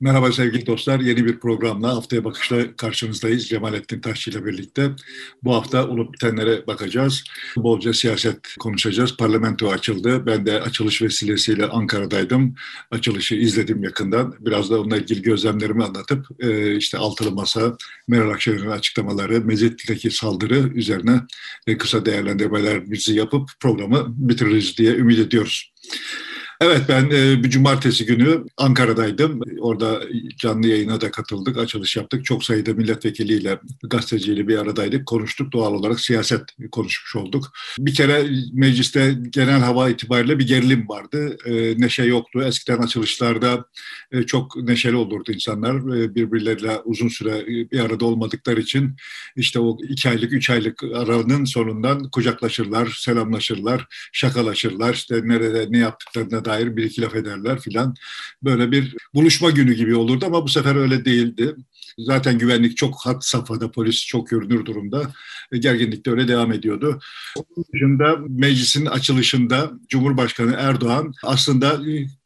Merhaba sevgili dostlar. Yeni bir programla Haftaya Bakış'ta karşınızdayız. Cemalettin Taşçı ile birlikte. Bu hafta olup bitenlere bakacağız. Bolca siyaset konuşacağız. Parlamento açıldı. Ben de açılış vesilesiyle Ankara'daydım. Açılışı izledim yakından. Biraz da onunla ilgili gözlemlerimi anlatıp e, işte Altılı Masa, Meral Akşener'in açıklamaları, Mezitli'deki saldırı üzerine e, kısa değerlendirmelerimizi yapıp programı bitiririz diye ümit ediyoruz. Evet ben e, bir cumartesi günü Ankara'daydım. Orada canlı yayına da katıldık, açılış yaptık. Çok sayıda milletvekiliyle, gazeteciyle bir aradaydık. Konuştuk doğal olarak siyaset konuşmuş olduk. Bir kere mecliste genel hava itibariyle bir gerilim vardı. E, neşe yoktu. Eskiden açılışlarda e, çok neşeli olurdu insanlar. E, birbirleriyle uzun süre bir arada olmadıkları için işte o iki aylık, üç aylık aranın sonundan kucaklaşırlar, selamlaşırlar, şakalaşırlar. İşte nerede ne dair bir iki laf ederler filan. Böyle bir buluşma günü gibi olurdu ama bu sefer öyle değildi. Zaten güvenlik çok hat safhada, polis çok görünür durumda. E, gerginlik de öyle devam ediyordu. Onun dışında meclisin açılışında Cumhurbaşkanı Erdoğan aslında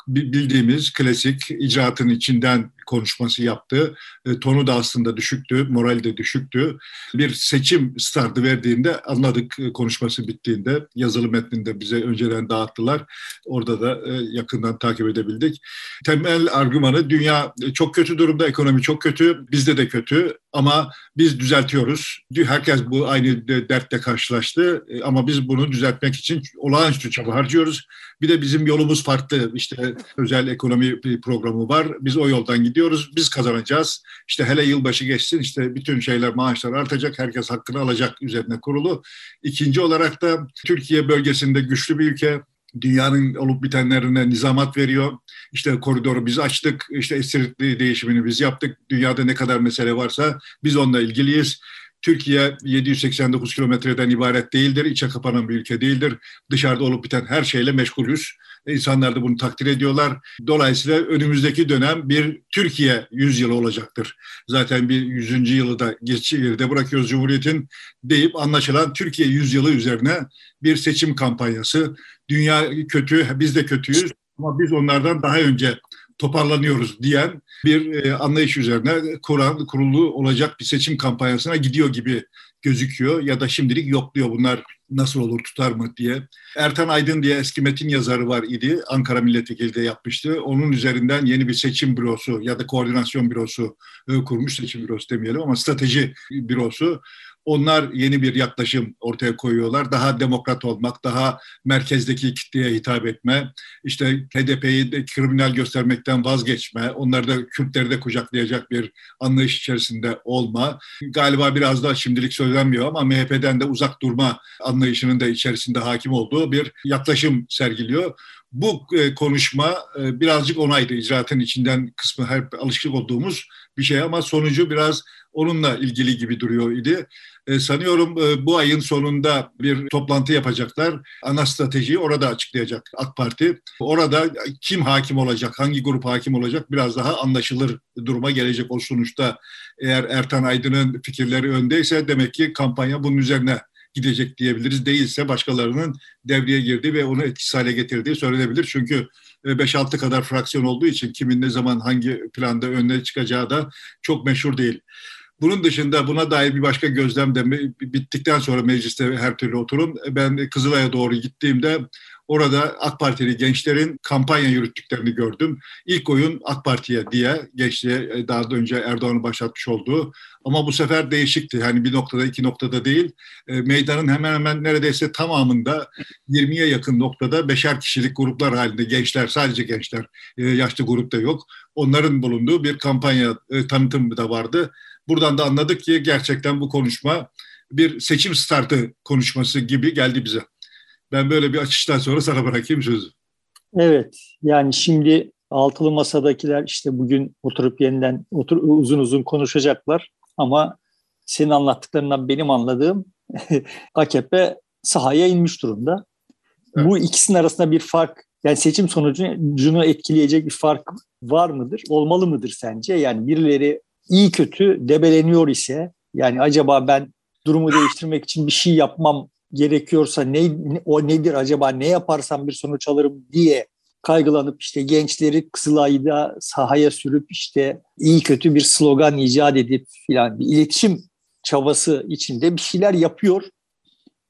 bildiğimiz klasik icraatın içinden konuşması yaptı. E, tonu da aslında düşüktü, moral de düşüktü. Bir seçim startı verdiğinde anladık e, konuşması bittiğinde. Yazılı metninde bize önceden dağıttılar. Orada da e, yakından takip edebildik. Temel argümanı dünya çok kötü durumda, ekonomi çok kötü, bizde de kötü ama biz düzeltiyoruz. Herkes bu aynı dertle karşılaştı e, ama biz bunu düzeltmek için olağanüstü çaba harcıyoruz. Bir de bizim yolumuz farklı. İşte özel ekonomi programı var. Biz o yoldan gidiyoruz. Biz kazanacağız. İşte hele yılbaşı geçsin işte bütün şeyler maaşlar artacak. Herkes hakkını alacak üzerine kurulu. İkinci olarak da Türkiye bölgesinde güçlü bir ülke dünyanın olup bitenlerine nizamat veriyor. İşte koridoru biz açtık, işte esir değişimini biz yaptık. Dünyada ne kadar mesele varsa biz onunla ilgiliyiz. Türkiye 789 kilometreden ibaret değildir, içe kapanan bir ülke değildir. Dışarıda olup biten her şeyle meşgulüz. İnsanlar da bunu takdir ediyorlar. Dolayısıyla önümüzdeki dönem bir Türkiye yüzyılı olacaktır. Zaten bir yüzüncü yılı da geride bırakıyoruz Cumhuriyet'in deyip anlaşılan Türkiye yüzyılı üzerine bir seçim kampanyası. Dünya kötü, biz de kötüyüz ama biz onlardan daha önce toparlanıyoruz diyen bir e, anlayış üzerine kuran, kurulu olacak bir seçim kampanyasına gidiyor gibi gözüküyor ya da şimdilik yokluyor bunlar nasıl olur tutar mı diye. Ertan Aydın diye eski metin yazarı var idi. Ankara Milletvekili de yapmıştı. Onun üzerinden yeni bir seçim bürosu ya da koordinasyon bürosu e, kurmuş. Seçim bürosu demeyelim ama strateji bürosu. Onlar yeni bir yaklaşım ortaya koyuyorlar. Daha demokrat olmak, daha merkezdeki kitleye hitap etme, işte HDP'yi kriminal göstermekten vazgeçme, onları da Kürtleri de kucaklayacak bir anlayış içerisinde olma. Galiba biraz da şimdilik söylenmiyor ama MHP'den de uzak durma anlayışının da içerisinde hakim olduğu bir yaklaşım sergiliyor. Bu e, konuşma e, birazcık onaydı. icraatın içinden kısmı hep alışık olduğumuz bir şey ama sonucu biraz onunla ilgili gibi duruyor idi. E, sanıyorum e, bu ayın sonunda bir toplantı yapacaklar. Ana stratejiyi orada açıklayacak AK Parti. Orada kim hakim olacak, hangi grup hakim olacak biraz daha anlaşılır duruma gelecek o sonuçta. Eğer Ertan Aydın'ın fikirleri öndeyse demek ki kampanya bunun üzerine gidecek diyebiliriz. Değilse başkalarının devreye girdiği ve onu etkisiz hale getirdiği söylenebilir. Çünkü 5-6 e, kadar fraksiyon olduğu için kimin ne zaman hangi planda önüne çıkacağı da çok meşhur değil. Bunun dışında buna dair bir başka gözlem de bittikten sonra mecliste her türlü oturum. Ben Kızılay'a doğru gittiğimde orada AK Partili gençlerin kampanya yürüttüklerini gördüm. İlk oyun AK Parti'ye diye geçti e, daha önce Erdoğan'ın başlatmış olduğu. Ama bu sefer değişikti. Hani bir noktada iki noktada değil. E, meydanın hemen hemen neredeyse tamamında 20'ye yakın noktada beşer kişilik gruplar halinde gençler sadece gençler e, yaşlı grupta yok. Onların bulunduğu bir kampanya tanıtımı da vardı. Buradan da anladık ki gerçekten bu konuşma bir seçim startı konuşması gibi geldi bize. Ben böyle bir açıştan sonra sana bırakayım sözü. Evet yani şimdi altılı masadakiler işte bugün oturup yeniden otur, uzun uzun konuşacaklar ama senin anlattıklarından benim anladığım AKP sahaya inmiş durumda. Evet. Bu ikisinin arasında bir fark yani seçim sonucunu etkileyecek bir fark var mıdır? Olmalı mıdır sence? Yani birileri iyi kötü debeleniyor ise yani acaba ben durumu değiştirmek için bir şey yapmam gerekiyorsa ne, o nedir acaba ne yaparsam bir sonuç alırım diye kaygılanıp işte gençleri Kızılay'da sahaya sürüp işte iyi kötü bir slogan icat edip filan bir iletişim çabası içinde bir şeyler yapıyor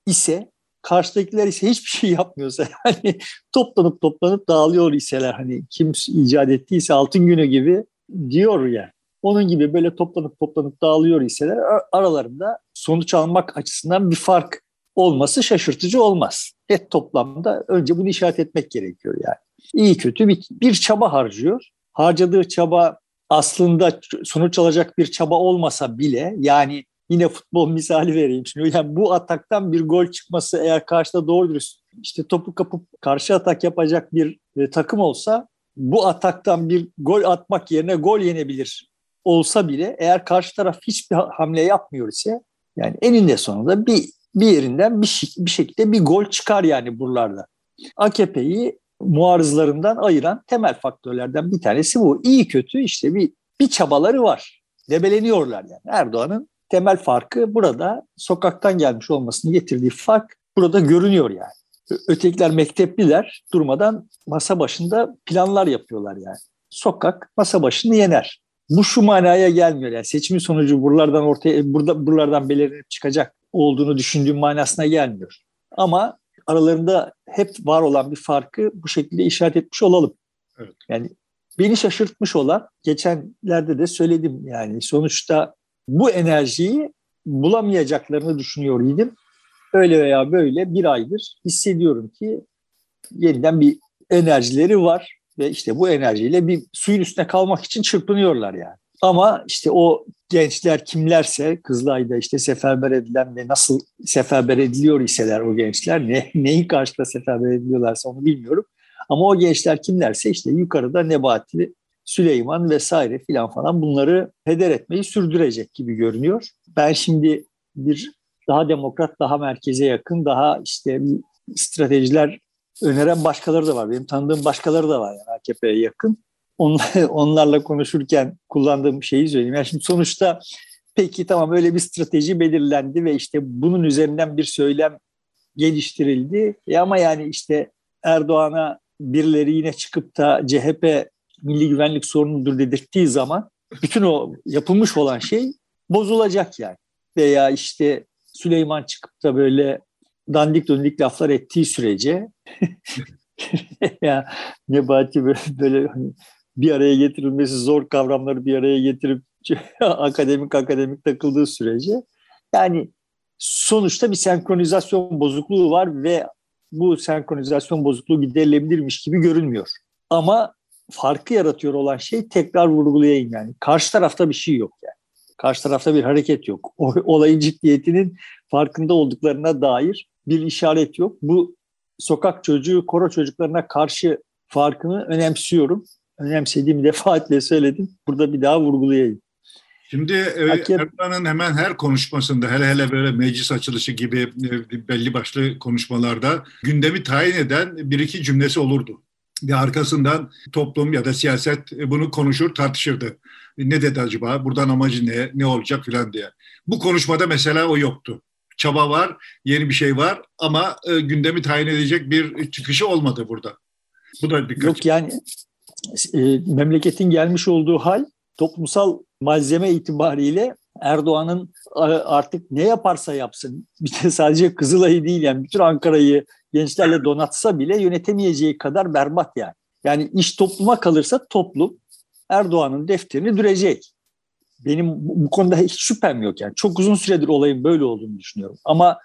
ise karşıdakiler ise hiçbir şey yapmıyorsa yani toplanıp toplanıp dağılıyor iseler hani kim icat ettiyse altın günü gibi diyor yani. Onun gibi böyle toplanıp toplanıp dağılıyor iseler aralarında sonuç almak açısından bir fark olması şaşırtıcı olmaz. Et toplamda önce bunu işaret etmek gerekiyor yani. İyi kötü bir, bir çaba harcıyor. Harcadığı çaba aslında sonuç alacak bir çaba olmasa bile yani yine futbol misali vereyim şimdi. Yani bu ataktan bir gol çıkması eğer karşıda doğru dürüst işte topu kapıp karşı atak yapacak bir e, takım olsa bu ataktan bir gol atmak yerine gol yenebilir olsa bile eğer karşı taraf hiçbir hamle yapmıyor ise yani eninde sonunda bir bir yerinden bir, bir şekilde bir gol çıkar yani buralarda. AKP'yi muarızlarından ayıran temel faktörlerden bir tanesi bu. İyi kötü işte bir bir çabaları var. Debeleniyorlar yani. Erdoğan'ın temel farkı burada sokaktan gelmiş olmasını getirdiği fark burada görünüyor yani. Ötekiler mektepliler durmadan masa başında planlar yapıyorlar yani. Sokak masa başını yener. Bu şu manaya gelmiyor yani seçimin sonucu buralardan ortaya burada buralardan belirlenip çıkacak olduğunu düşündüğüm manasına gelmiyor. Ama aralarında hep var olan bir farkı bu şekilde işaret etmiş olalım. Evet. Yani beni şaşırtmış olan geçenlerde de söyledim yani sonuçta bu enerjiyi bulamayacaklarını düşünüyor idim. Öyle veya böyle bir aydır hissediyorum ki yeniden bir enerjileri var ve işte bu enerjiyle bir suyun üstüne kalmak için çırpınıyorlar yani. Ama işte o gençler kimlerse Kızılay'da işte seferber edilen ve nasıl seferber ediliyor iseler o gençler ne, neyin karşısında seferber ediliyorlarsa onu bilmiyorum. Ama o gençler kimlerse işte yukarıda Nebati, Süleyman vesaire filan falan bunları heder etmeyi sürdürecek gibi görünüyor. Ben şimdi bir daha demokrat, daha merkeze yakın, daha işte stratejiler öneren başkaları da var. Benim tanıdığım başkaları da var yani AKP'ye yakın. onlarla konuşurken kullandığım şeyi söyleyeyim. Yani şimdi sonuçta peki tamam öyle bir strateji belirlendi ve işte bunun üzerinden bir söylem geliştirildi. E ama yani işte Erdoğan'a birileri yine çıkıp da CHP milli güvenlik sorunudur dedirttiği zaman bütün o yapılmış olan şey bozulacak yani. Veya işte Süleyman çıkıp da böyle dandik döndik laflar ettiği sürece ya Nebati böyle, böyle hani bir araya getirilmesi zor kavramları bir araya getirip akademik akademik takıldığı sürece yani sonuçta bir senkronizasyon bozukluğu var ve bu senkronizasyon bozukluğu giderilebilirmiş gibi görünmüyor. Ama farkı yaratıyor olan şey tekrar vurgulayayım yani. Karşı tarafta bir şey yok yani. Karşı tarafta bir hareket yok. O, olayın ciddiyetinin farkında olduklarına dair bir işaret yok. Bu sokak çocuğu, koro çocuklarına karşı farkını önemsiyorum önemsediğimi defaatle söyledim. Burada bir daha vurgulayayım. Şimdi e, Erdoğan'ın hemen her konuşmasında hele hele böyle meclis açılışı gibi e, belli başlı konuşmalarda gündemi tayin eden bir iki cümlesi olurdu. Ve arkasından toplum ya da siyaset e, bunu konuşur tartışırdı. Ne dedi acaba? Buradan amacı ne? Ne olacak filan diye. Bu konuşmada mesela o yoktu. Çaba var, yeni bir şey var ama gündemi tayin edecek bir çıkışı olmadı burada. Bu da dikkat. Yok yani e, memleketin gelmiş olduğu hal toplumsal malzeme itibariyle Erdoğan'ın artık ne yaparsa yapsın, bir de sadece Kızılay'ı değil yani bütün Ankara'yı gençlerle donatsa bile yönetemeyeceği kadar berbat yani. Yani iş topluma kalırsa toplum Erdoğan'ın defterini dürecek. Benim bu konuda hiç şüphem yok yani. Çok uzun süredir olayın böyle olduğunu düşünüyorum. Ama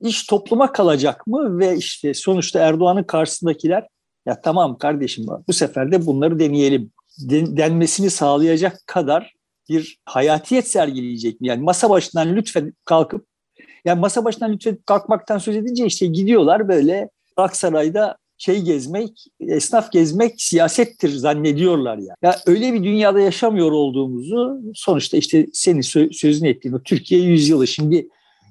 iş topluma kalacak mı ve işte sonuçta Erdoğan'ın karşısındakiler ya tamam kardeşim bu sefer de bunları deneyelim denmesini sağlayacak kadar bir hayatiyet sergileyecek mi? Yani masa başından lütfen kalkıp yani masa başından lütfen kalkmaktan söz edince işte gidiyorlar böyle Aksaray'da şey gezmek, esnaf gezmek siyasettir zannediyorlar ya. Ya öyle bir dünyada yaşamıyor olduğumuzu sonuçta işte senin sözünü ettiğin o Türkiye yüzyılı şimdi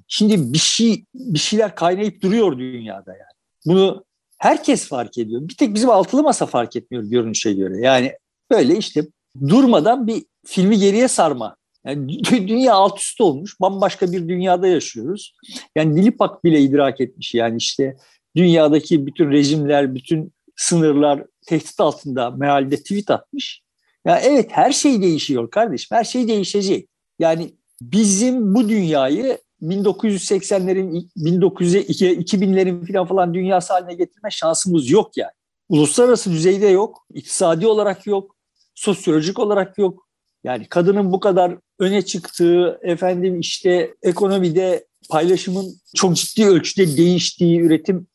şimdi bir şey bir şeyler kaynayıp duruyor dünyada yani. Bunu herkes fark ediyor. Bir tek bizim altılı masa fark etmiyor görünüşe göre. Yani böyle işte durmadan bir filmi geriye sarma. Yani dünya alt üst olmuş. Bambaşka bir dünyada yaşıyoruz. Yani Dilipak bile idrak etmiş. Yani işte dünyadaki bütün rejimler, bütün sınırlar, tehdit altında mealde tweet atmış. Ya evet her şey değişiyor kardeşim. Her şey değişecek. Yani bizim bu dünyayı 1980'lerin 2000'lerin falan falan dünyası haline getirme şansımız yok yani. Uluslararası düzeyde yok, iktisadi olarak yok, sosyolojik olarak yok. Yani kadının bu kadar öne çıktığı, efendim işte ekonomide paylaşımın çok ciddi ölçüde değiştiği, üretim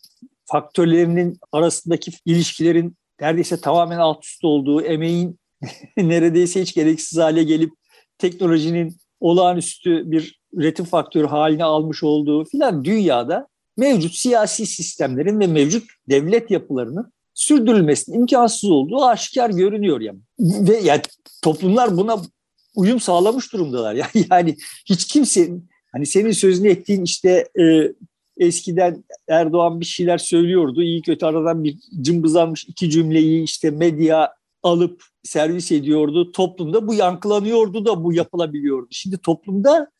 faktörlerinin arasındaki ilişkilerin neredeyse tamamen alt üst olduğu, emeğin neredeyse hiç gereksiz hale gelip teknolojinin olağanüstü bir üretim faktörü haline almış olduğu filan dünyada mevcut siyasi sistemlerin ve mevcut devlet yapılarının sürdürülmesinin imkansız olduğu aşikar görünüyor yani. Ve yani toplumlar buna uyum sağlamış durumdalar. Yani, hiç kimse hani senin sözünü ettiğin işte e, eskiden Erdoğan bir şeyler söylüyordu. İyi kötü aradan bir cımbızlanmış iki cümleyi işte medya alıp servis ediyordu. Toplumda bu yankılanıyordu da bu yapılabiliyordu. Şimdi toplumda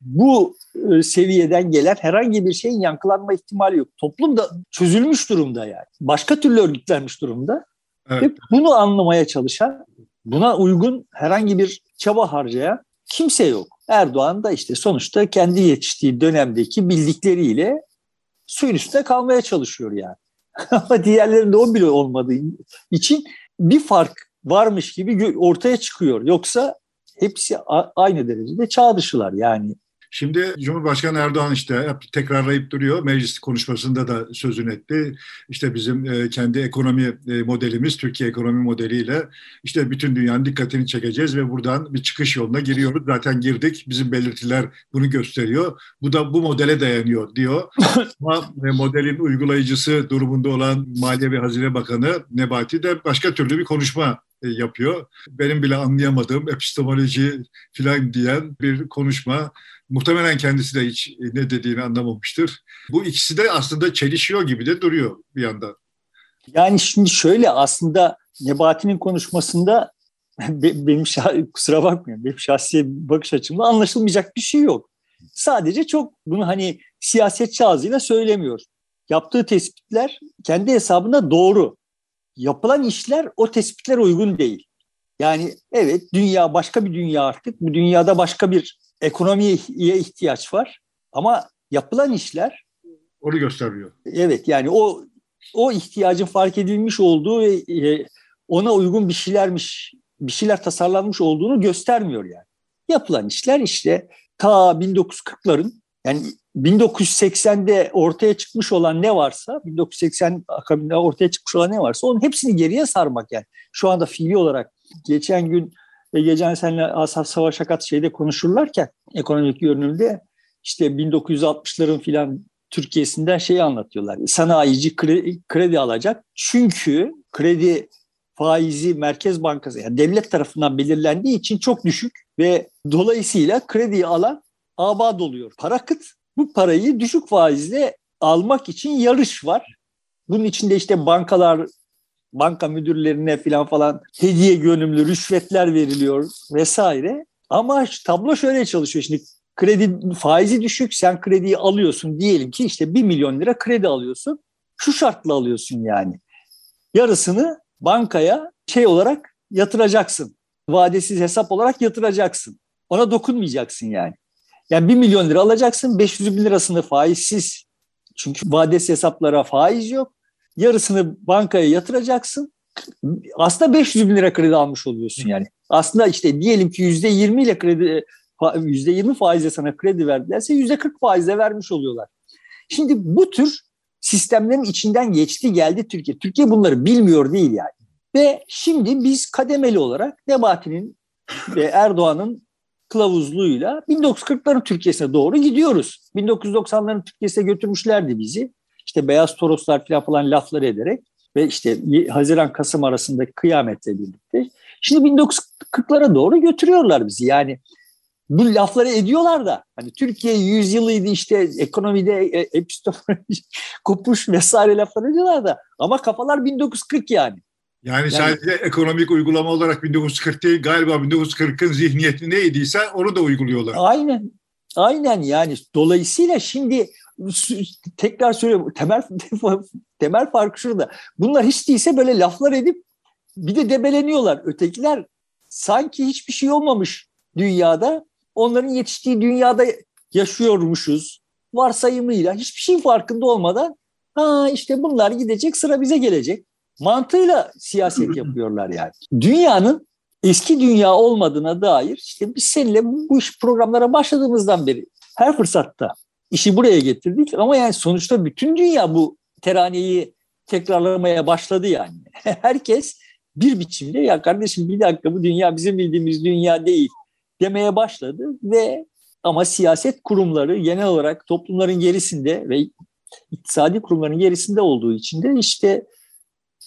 bu e, seviyeden gelen herhangi bir şeyin yankılanma ihtimali yok. Toplum da çözülmüş durumda yani. Başka türlü örgütlenmiş durumda. Evet. Ve bunu anlamaya çalışan, buna uygun herhangi bir çaba harcayan kimse yok. Erdoğan da işte sonuçta kendi yetiştiği dönemdeki bildikleriyle suyun üstünde kalmaya çalışıyor yani. Ama diğerlerinde o bile olmadığı için bir fark varmış gibi ortaya çıkıyor. Yoksa hepsi aynı derecede çağ dışılar yani. Şimdi Cumhurbaşkanı Erdoğan işte tekrarlayıp duruyor. Meclis konuşmasında da sözün etti. İşte bizim e, kendi ekonomi e, modelimiz, Türkiye ekonomi modeliyle işte bütün dünyanın dikkatini çekeceğiz ve buradan bir çıkış yoluna giriyoruz. Zaten girdik. Bizim belirtiler bunu gösteriyor. Bu da bu modele dayanıyor diyor. Ama e, modelin uygulayıcısı durumunda olan Maliye ve Hazine Bakanı Nebati de başka türlü bir konuşma yapıyor. Benim bile anlayamadığım epistemoloji filan diyen bir konuşma. Muhtemelen kendisi de hiç ne dediğini anlamamıştır. Bu ikisi de aslında çelişiyor gibi de duruyor bir yandan. Yani şimdi şöyle aslında Nebati'nin konuşmasında benim kusura bakmayın benim şahsi bakış açımda anlaşılmayacak bir şey yok. Sadece çok bunu hani siyasetçi ağzıyla söylemiyor. Yaptığı tespitler kendi hesabında doğru. Yapılan işler o tespitler uygun değil. Yani evet dünya başka bir dünya artık. Bu dünyada başka bir ekonomiye ihtiyaç var ama yapılan işler onu gösteriyor. Evet yani o o ihtiyacın fark edilmiş olduğu ve e, ona uygun bir şeylermiş bir şeyler tasarlanmış olduğunu göstermiyor yani. Yapılan işler işte ta 1940'ların yani 1980'de ortaya çıkmış olan ne varsa 1980 akabinde ortaya çıkmış olan ne varsa onun hepsini geriye sarmak yani. Şu anda fiili olarak geçen gün ve geçen seninle Asaf Savaş Akat şeyde konuşurlarken ekonomik görünümde işte 1960'ların filan Türkiye'sinden şeyi anlatıyorlar. Sanayici kredi, kredi alacak. Çünkü kredi faizi Merkez Bankası yani devlet tarafından belirlendiği için çok düşük ve dolayısıyla krediyi alan abad oluyor. Para kıt. Bu parayı düşük faizle almak için yarış var. Bunun içinde işte bankalar banka müdürlerine falan falan hediye gönüllü rüşvetler veriliyor vesaire. Ama tablo şöyle çalışıyor. Şimdi kredi faizi düşük sen krediyi alıyorsun diyelim ki işte 1 milyon lira kredi alıyorsun. Şu şartla alıyorsun yani. Yarısını bankaya şey olarak yatıracaksın. Vadesiz hesap olarak yatıracaksın. Ona dokunmayacaksın yani. Yani 1 milyon lira alacaksın 500 bin lirasını faizsiz. Çünkü vadesiz hesaplara faiz yok yarısını bankaya yatıracaksın. Aslında 500 bin lira kredi almış oluyorsun yani. Aslında işte diyelim ki yüzde 20 ile kredi yüzde 20 faizle sana kredi verdilerse yüzde 40 faizle vermiş oluyorlar. Şimdi bu tür sistemlerin içinden geçti geldi Türkiye. Türkiye bunları bilmiyor değil yani. Ve şimdi biz kademeli olarak Nebati'nin ve Erdoğan'ın kılavuzluğuyla 1940'ların Türkiye'sine doğru gidiyoruz. 1990'ların Türkiye'sine götürmüşlerdi bizi işte beyaz toroslar falan lafları ederek ve işte Haziran-Kasım arasındaki kıyametle birlikte şimdi 1940'lara doğru götürüyorlar bizi. Yani bu lafları ediyorlar da hani Türkiye yüzyılıydı işte ekonomide e, epistemoloji kopmuş vesaire laflar ediyorlar da ama kafalar 1940 yani. Yani, yani sadece ekonomik uygulama olarak 1940 değil galiba 1940'ın zihniyeti neydiyse onu da uyguluyorlar. Aynen. Aynen yani dolayısıyla şimdi tekrar söylüyorum temel temel farkı şurada. Bunlar hiç değilse böyle laflar edip bir de debeleniyorlar. Ötekiler sanki hiçbir şey olmamış dünyada. Onların yetiştiği dünyada yaşıyormuşuz. Varsayımıyla hiçbir şeyin farkında olmadan ha işte bunlar gidecek sıra bize gelecek. Mantığıyla siyaset yapıyorlar yani. Dünyanın eski dünya olmadığına dair işte biz seninle bu iş programlara başladığımızdan beri her fırsatta işi buraya getirdik ama yani sonuçta bütün dünya bu teraneyi tekrarlamaya başladı yani. Herkes bir biçimde ya kardeşim bir dakika bu dünya bizim bildiğimiz dünya değil demeye başladı ve ama siyaset kurumları genel olarak toplumların gerisinde ve iktisadi kurumların gerisinde olduğu için de işte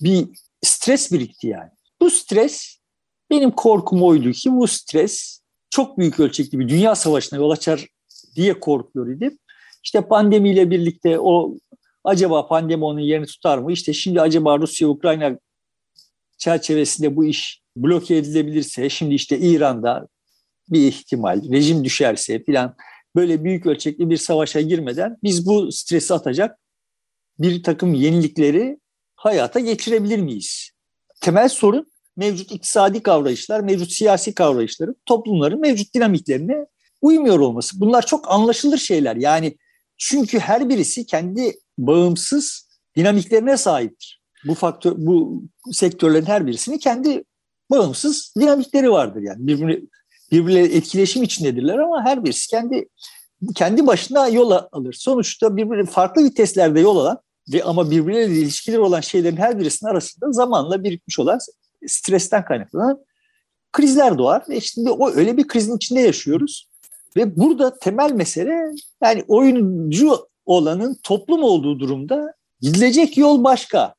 bir stres birikti yani. Bu stres benim korkum oydu ki bu stres çok büyük ölçekli bir dünya savaşına yol açar diye korkuyor idim. İşte pandemiyle birlikte o acaba pandemi onun yerini tutar mı? İşte şimdi acaba Rusya-Ukrayna çerçevesinde bu iş bloke edilebilirse, şimdi işte İran'da bir ihtimal, rejim düşerse filan böyle büyük ölçekli bir savaşa girmeden biz bu stresi atacak bir takım yenilikleri hayata geçirebilir miyiz? Temel sorun mevcut iktisadi kavrayışlar, mevcut siyasi kavrayışların toplumların mevcut dinamiklerine uymuyor olması. Bunlar çok anlaşılır şeyler. Yani çünkü her birisi kendi bağımsız dinamiklerine sahiptir. Bu faktör bu sektörlerin her birisinin kendi bağımsız dinamikleri vardır yani. Birbirine birbirleri etkileşim içindedirler ama her birisi kendi kendi başına yol alır. Sonuçta birbirine farklı viteslerde yol alan ve ama birbirleriyle ilişkileri olan şeylerin her birisinin arasında zamanla birikmiş olan stresten kaynaklanan krizler doğar. Ve şimdi o öyle bir krizin içinde yaşıyoruz. Ve burada temel mesele yani oyuncu olanın toplum olduğu durumda gidilecek yol başka.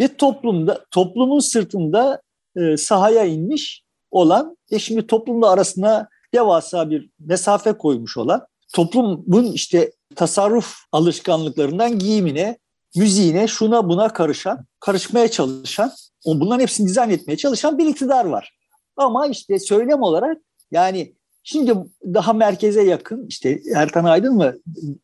Ve toplumda toplumun sırtında e, sahaya inmiş olan ve şimdi toplumla arasına devasa bir mesafe koymuş olan toplumun işte tasarruf alışkanlıklarından giyimine, müziğine, şuna buna karışan, karışmaya çalışan, bunların hepsini dizayn etmeye çalışan bir iktidar var. Ama işte söylem olarak yani şimdi daha merkeze yakın işte Ertan Aydın mı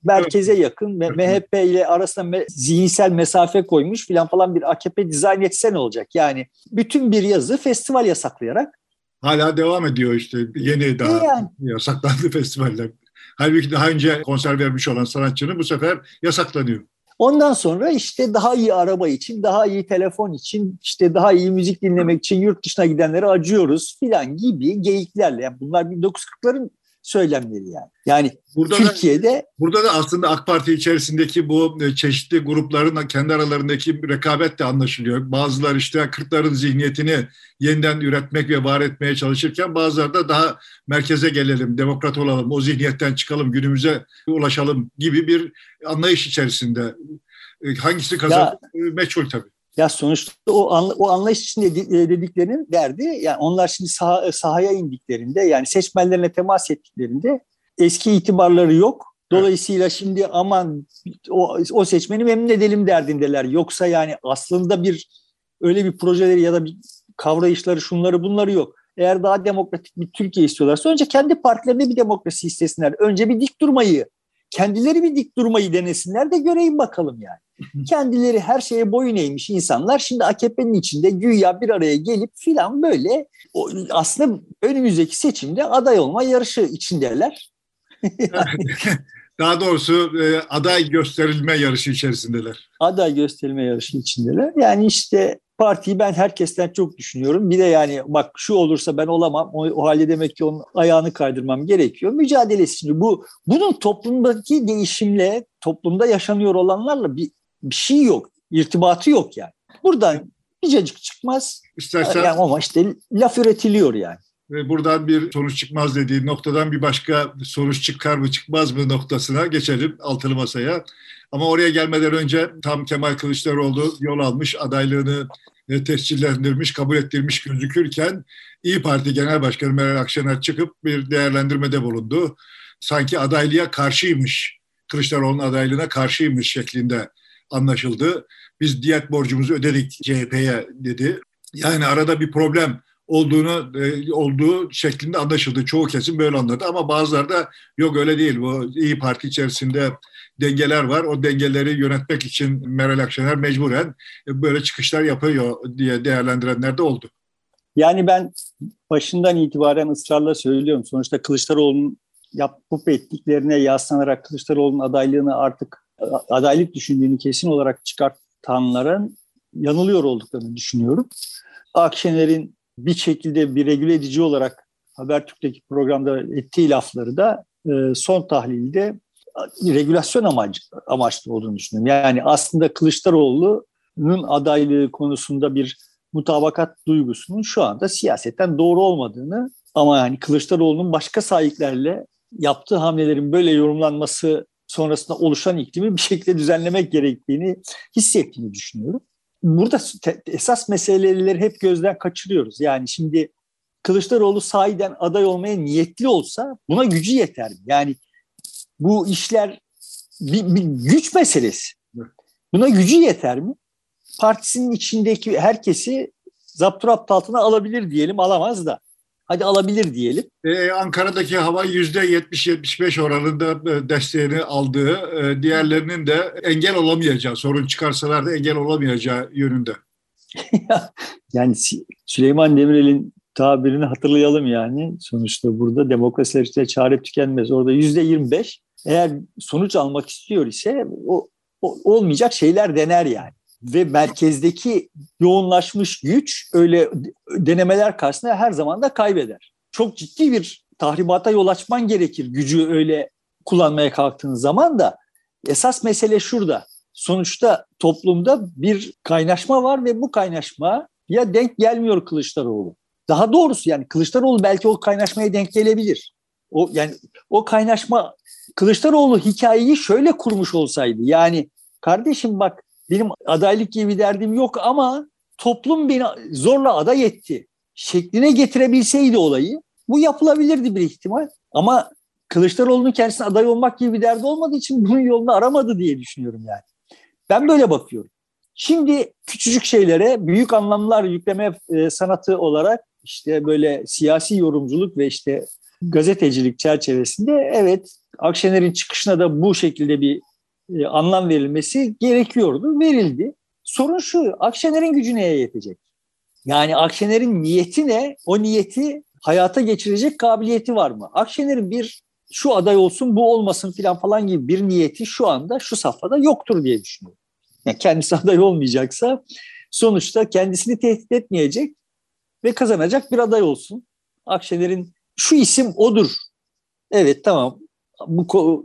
merkeze yakın ve MHP ile arasında me- zihinsel mesafe koymuş filan falan bir AKP dizayn etse ne olacak? Yani bütün bir yazı festival yasaklayarak Hala devam ediyor işte yeni daha yani. yasaklandı festivaller. Halbuki daha önce konser vermiş olan sanatçının bu sefer yasaklanıyor. Ondan sonra işte daha iyi araba için, daha iyi telefon için, işte daha iyi müzik dinlemek için yurt dışına gidenlere acıyoruz filan gibi geyiklerle. Yani bunlar 1940'ların söylemleri yani. Yani burada Türkiye'de da, burada da aslında AK Parti içerisindeki bu e, çeşitli grupların kendi aralarındaki rekabet de anlaşılıyor. Bazılar işte 40'ların zihniyetini yeniden üretmek ve var etmeye çalışırken bazıları da daha merkeze gelelim, demokrat olalım, o zihniyetten çıkalım, günümüze ulaşalım gibi bir anlayış içerisinde. E, hangisi kazanır e, meçhul tabii. Ya sonuçta o, anla, o anlayış içinde e, dediklerinin derdi yani onlar şimdi saha, sahaya indiklerinde yani seçmenlerine temas ettiklerinde eski itibarları yok. Dolayısıyla evet. şimdi aman o, o seçmeni memnun edelim derdindeler. Yoksa yani aslında bir öyle bir projeleri ya da bir kavrayışları şunları bunları yok. Eğer daha demokratik bir Türkiye istiyorlarsa önce kendi partilerinde bir demokrasi istesinler. Önce bir dik durmayı, kendileri bir dik durmayı denesinler de göreyim bakalım yani. Kendileri her şeye boyun eğmiş insanlar şimdi AKP'nin içinde güya bir araya gelip filan böyle aslında önümüzdeki seçimde aday olma yarışı içindeler. Daha doğrusu e, aday gösterilme yarışı içerisindeler. Aday gösterilme yarışı içindeler. Yani işte partiyi ben herkesten çok düşünüyorum. Bir de yani bak şu olursa ben olamam. O, o halde demek ki onun ayağını kaydırmam gerekiyor. Mücadelesi şimdi bu bunun toplumdaki değişimle, toplumda yaşanıyor olanlarla bir bir şey yok. irtibatı yok yani. Buradan bircacık çıkmaz. İstersen, yani ama işte laf üretiliyor yani. Ve buradan bir sonuç çıkmaz dediği noktadan bir başka sonuç çıkar mı çıkmaz mı noktasına geçelim altılı masaya. Ama oraya gelmeden önce tam Kemal Kılıçdaroğlu yol almış adaylığını tescillendirmiş, kabul ettirmiş gözükürken İyi Parti Genel Başkanı Meral Akşener çıkıp bir değerlendirmede bulundu. Sanki adaylığa karşıymış, Kılıçdaroğlu'nun adaylığına karşıymış şeklinde anlaşıldı. Biz diyet borcumuzu ödedik CHP'ye dedi. Yani arada bir problem olduğunu e, olduğu şeklinde anlaşıldı. Çoğu kesim böyle anladı ama bazıları da yok öyle değil. Bu İyi Parti içerisinde dengeler var. O dengeleri yönetmek için Meral Akşener mecburen böyle çıkışlar yapıyor diye değerlendirenler de oldu. Yani ben başından itibaren ısrarla söylüyorum. Sonuçta Kılıçdaroğlu'nun yapıp ettiklerine yaslanarak Kılıçdaroğlu'nun adaylığını artık adaylık düşündüğünü kesin olarak çıkartanların yanılıyor olduklarını düşünüyorum. Akşener'in bir şekilde bir regüle edici olarak Habertürk'teki programda ettiği lafları da e, son tahlilde regülasyon amaç, amaçlı olduğunu düşünüyorum. Yani aslında Kılıçdaroğlu'nun adaylığı konusunda bir mutabakat duygusunun şu anda siyasetten doğru olmadığını ama yani Kılıçdaroğlu'nun başka sahiplerle yaptığı hamlelerin böyle yorumlanması sonrasında oluşan iklimi bir şekilde düzenlemek gerektiğini hissettiğini düşünüyorum. Burada esas meseleleri hep gözden kaçırıyoruz. Yani şimdi Kılıçdaroğlu sahiden aday olmaya niyetli olsa buna gücü yeter. Yani bu işler bir, bir güç meselesi. Buna gücü yeter mi? Partisinin içindeki herkesi zapturapt altına alabilir diyelim, alamaz da. Hadi alabilir diyelim. Ee, Ankara'daki hava yüzde 70-75 oranında e, desteğini aldığı, e, diğerlerinin de engel olamayacağı, sorun çıkarsalar da engel olamayacağı yönünde. yani Süleyman Demirel'in tabirini hatırlayalım yani. Sonuçta burada demokrasiler işte çare tükenmez. Orada yüzde 25 eğer sonuç almak istiyor ise o, o olmayacak şeyler dener yani. Ve merkezdeki yoğunlaşmış güç öyle denemeler karşısında her zaman da kaybeder. Çok ciddi bir tahribata yol açman gerekir gücü öyle kullanmaya kalktığın zaman da esas mesele şurada. Sonuçta toplumda bir kaynaşma var ve bu kaynaşma ya denk gelmiyor Kılıçdaroğlu. Daha doğrusu yani Kılıçdaroğlu belki o kaynaşmaya denk gelebilir. O yani o kaynaşma Kılıçdaroğlu hikayeyi şöyle kurmuş olsaydı. Yani kardeşim bak benim adaylık gibi bir derdim yok ama toplum beni zorla aday etti şekline getirebilseydi olayı bu yapılabilirdi bir ihtimal. Ama Kılıçdaroğlu'nun kendisine aday olmak gibi bir derdi olmadığı için bunun yolunu aramadı diye düşünüyorum yani. Ben böyle bakıyorum. Şimdi küçücük şeylere büyük anlamlar yükleme e, sanatı olarak işte böyle siyasi yorumculuk ve işte gazetecilik çerçevesinde evet Akşener'in çıkışına da bu şekilde bir e, anlam verilmesi gerekiyordu. Verildi. Sorun şu, Akşener'in gücü neye yetecek? Yani Akşener'in niyeti ne? O niyeti hayata geçirecek kabiliyeti var mı? Akşener'in bir şu aday olsun bu olmasın filan falan gibi bir niyeti şu anda şu safhada yoktur diye düşünüyorum. Yani kendisi aday olmayacaksa sonuçta kendisini tehdit etmeyecek ve kazanacak bir aday olsun. Akşener'in şu isim odur. Evet tamam bu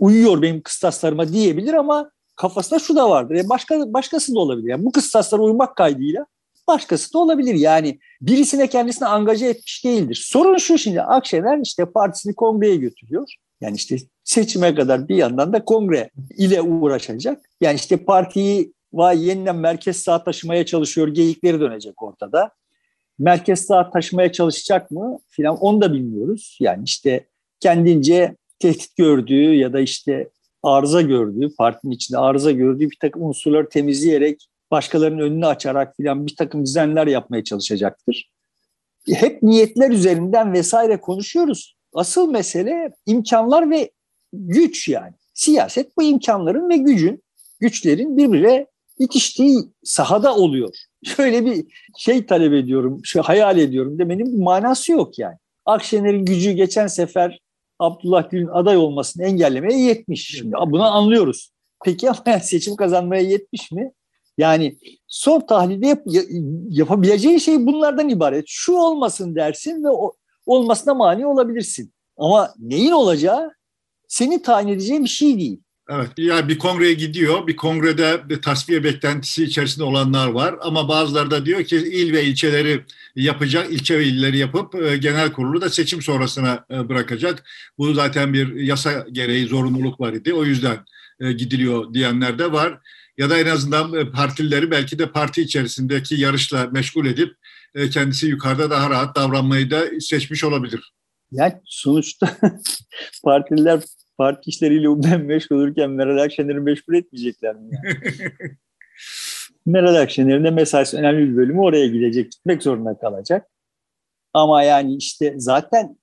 uyuyor benim kıstaslarıma diyebilir ama kafasında şu da vardır. Yani başka başkası da olabilir. Yani bu kıstaslara uymak kaydıyla başkası da olabilir. Yani birisine kendisini angaje etmiş değildir. Sorun şu şimdi Akşener işte partisini kongreye götürüyor. Yani işte seçime kadar bir yandan da kongre ile uğraşacak. Yani işte partiyi vay yeniden merkez sağ taşımaya çalışıyor geyikleri dönecek ortada. Merkez sağ taşımaya çalışacak mı filan onu da bilmiyoruz. Yani işte kendince tehdit gördüğü ya da işte arıza gördüğü, partinin içinde arıza gördüğü bir takım unsurları temizleyerek başkalarının önünü açarak filan bir takım düzenler yapmaya çalışacaktır. Hep niyetler üzerinden vesaire konuşuyoruz. Asıl mesele imkanlar ve güç yani. Siyaset bu imkanların ve gücün, güçlerin birbirine itiştiği sahada oluyor. Şöyle bir şey talep ediyorum, şu hayal ediyorum demenin bir manası yok yani. Akşener'in gücü geçen sefer Abdullah Gül'ün aday olmasını engellemeye yetmiş. Şimdi bunu anlıyoruz. Peki ama seçim kazanmaya yetmiş mi? Yani son tahlilde yap, yapabileceği şey bunlardan ibaret. Şu olmasın dersin ve o, olmasına mani olabilirsin. Ama neyin olacağı senin tayin edeceğin bir şey değil. Evet, yani bir kongreye gidiyor, bir kongrede bir tasfiye beklentisi içerisinde olanlar var ama bazıları da diyor ki il ve ilçeleri yapacak, ilçe ve illeri yapıp e, genel kurulu da seçim sonrasına e, bırakacak. Bu zaten bir yasa gereği zorunluluk var idi, o yüzden e, gidiliyor diyenler de var. Ya da en azından e, partileri belki de parti içerisindeki yarışla meşgul edip e, kendisi yukarıda daha rahat davranmayı da seçmiş olabilir. Yani sonuçta partililer parti işleriyle ben meşgul olurken Meral Akşener'i meşgul etmeyecekler mi? Yani? Meral Akşener'in de mesaisi önemli bir bölümü oraya gidecek, gitmek zorunda kalacak. Ama yani işte zaten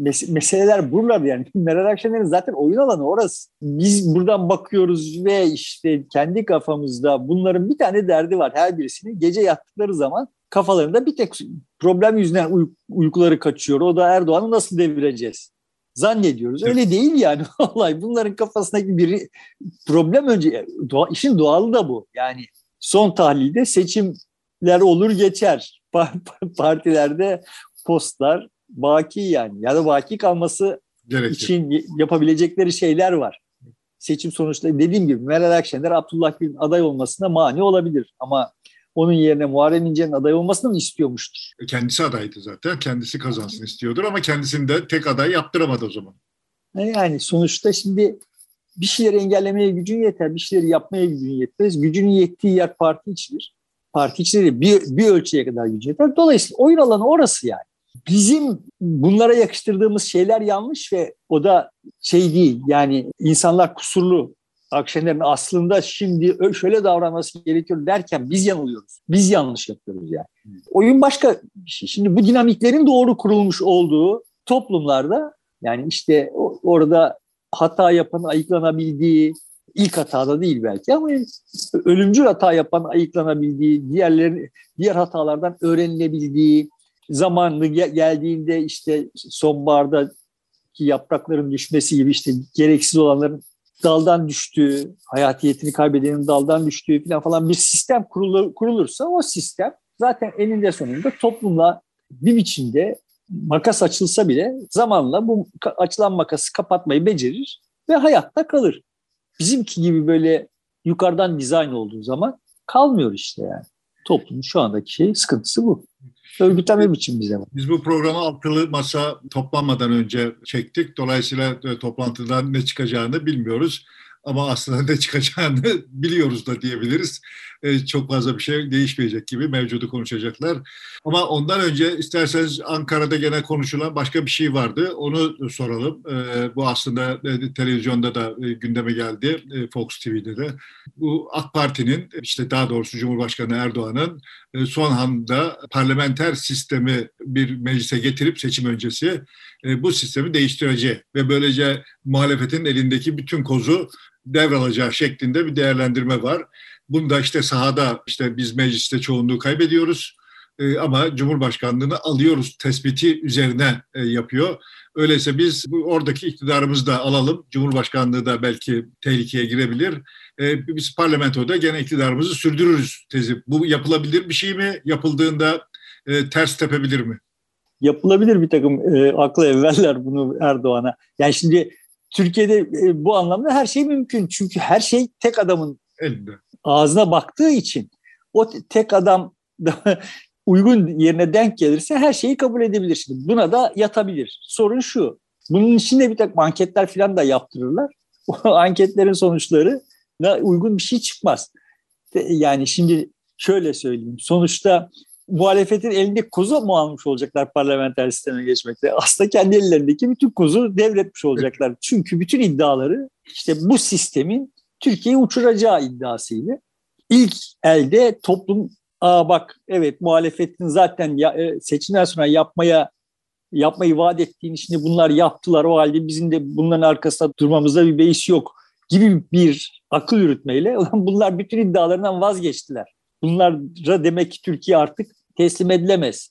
mes- meseleler buralarda yani. Meral Akşener'in zaten oyun alanı orası. Biz buradan bakıyoruz ve işte kendi kafamızda bunların bir tane derdi var her birisinin. Gece yattıkları zaman kafalarında bir tek problem yüzünden uy- uykuları kaçıyor. O da Erdoğan'ı nasıl devireceğiz? Zannediyoruz. Öyle değil yani olay. Bunların kafasındaki bir problem önce doğa, işin doğalı da bu. Yani son tahlilde seçimler olur geçer. Partilerde postlar baki yani ya da baki kalması Gerekir. için yapabilecekleri şeyler var. Seçim sonuçları dediğim gibi Meral Akşener Abdullah Gül'ün aday olmasına mani olabilir ama onun yerine Muharrem İnce'nin aday olmasını mı istiyormuştur? E, kendisi adaydı zaten. Kendisi kazansın istiyordur ama kendisini de tek aday yaptıramadı o zaman. E, yani sonuçta şimdi bir şeyleri engellemeye gücün yeter, bir şeyleri yapmaya gücün yetmez. Gücünün yettiği yer parti içidir. Parti içleri bir, bir ölçüye kadar gücü yeter. Dolayısıyla oyun alanı orası yani. Bizim bunlara yakıştırdığımız şeyler yanlış ve o da şey değil yani insanlar kusurlu Akşener'in aslında şimdi şöyle davranması gerekiyor derken biz yanılıyoruz. Biz yanlış yapıyoruz yani. Oyun başka bir şey. Şimdi bu dinamiklerin doğru kurulmuş olduğu toplumlarda yani işte orada hata yapan ayıklanabildiği, ilk hatada değil belki ama ölümcül hata yapan ayıklanabildiği, diğerlerin diğer hatalardan öğrenilebildiği, zamanlı geldiğinde işte sonbaharda yaprakların düşmesi gibi işte gereksiz olanların daldan düştüğü, hayatiyetini kaybedenin daldan düştüğü falan falan bir sistem kurulur, kurulursa o sistem zaten eninde sonunda toplumla bir biçimde makas açılsa bile zamanla bu açılan makası kapatmayı becerir ve hayatta kalır. Bizimki gibi böyle yukarıdan dizayn olduğu zaman kalmıyor işte yani. Toplumun şu andaki sıkıntısı bu örgütleme biçimimizde var. Biz bu programı altılı masa toplanmadan önce çektik. Dolayısıyla e, toplantıdan ne çıkacağını bilmiyoruz. Ama aslında ne çıkacağını biliyoruz da diyebiliriz. Ee, çok fazla bir şey değişmeyecek gibi mevcudu konuşacaklar. Ama ondan önce isterseniz Ankara'da gene konuşulan başka bir şey vardı. Onu soralım. Ee, bu aslında e, televizyonda da e, gündeme geldi. E, Fox TV'de de. Bu AK Parti'nin işte daha doğrusu Cumhurbaşkanı Erdoğan'ın son anda parlamenter sistemi bir meclise getirip seçim öncesi bu sistemi değiştireceği ve böylece muhalefetin elindeki bütün kozu devralacağı şeklinde bir değerlendirme var. Bunda işte sahada işte biz mecliste çoğunluğu kaybediyoruz e, ama Cumhurbaşkanlığını alıyoruz tespiti üzerine e, yapıyor. Öyleyse biz oradaki iktidarımızı da alalım. Cumhurbaşkanlığı da belki tehlikeye girebilir. E, biz parlamentoda gene iktidarımızı sürdürürüz tezi. Bu yapılabilir bir şey mi? Yapıldığında ters tepebilir mi? Yapılabilir bir takım e, aklı evveller bunu Erdoğan'a. Yani şimdi Türkiye'de e, bu anlamda her şey mümkün. Çünkü her şey tek adamın elinde. Ağzına baktığı için o tek adam da uygun yerine denk gelirse her şeyi kabul edebilir. Şimdi buna da yatabilir. Sorun şu. Bunun içinde bir takım anketler falan da yaptırırlar. O anketlerin sonuçları uygun bir şey çıkmaz. Yani şimdi şöyle söyleyeyim. Sonuçta muhalefetin elinde kuzu mu almış olacaklar parlamenter sisteme geçmekte? Aslında kendi ellerindeki bütün kuzu devretmiş olacaklar. Çünkü bütün iddiaları işte bu sistemin Türkiye'yi uçuracağı iddiasıyla. İlk elde toplum Aa bak evet muhalefetin zaten ya, e, seçimden sonra yapmaya yapmayı vaat ettiğini şimdi bunlar yaptılar o halde bizim de bunların arkasında durmamızda bir beis yok gibi bir akıl yürütmeyle bunlar bütün iddialarından vazgeçtiler. Bunlara demek ki Türkiye artık teslim edilemez.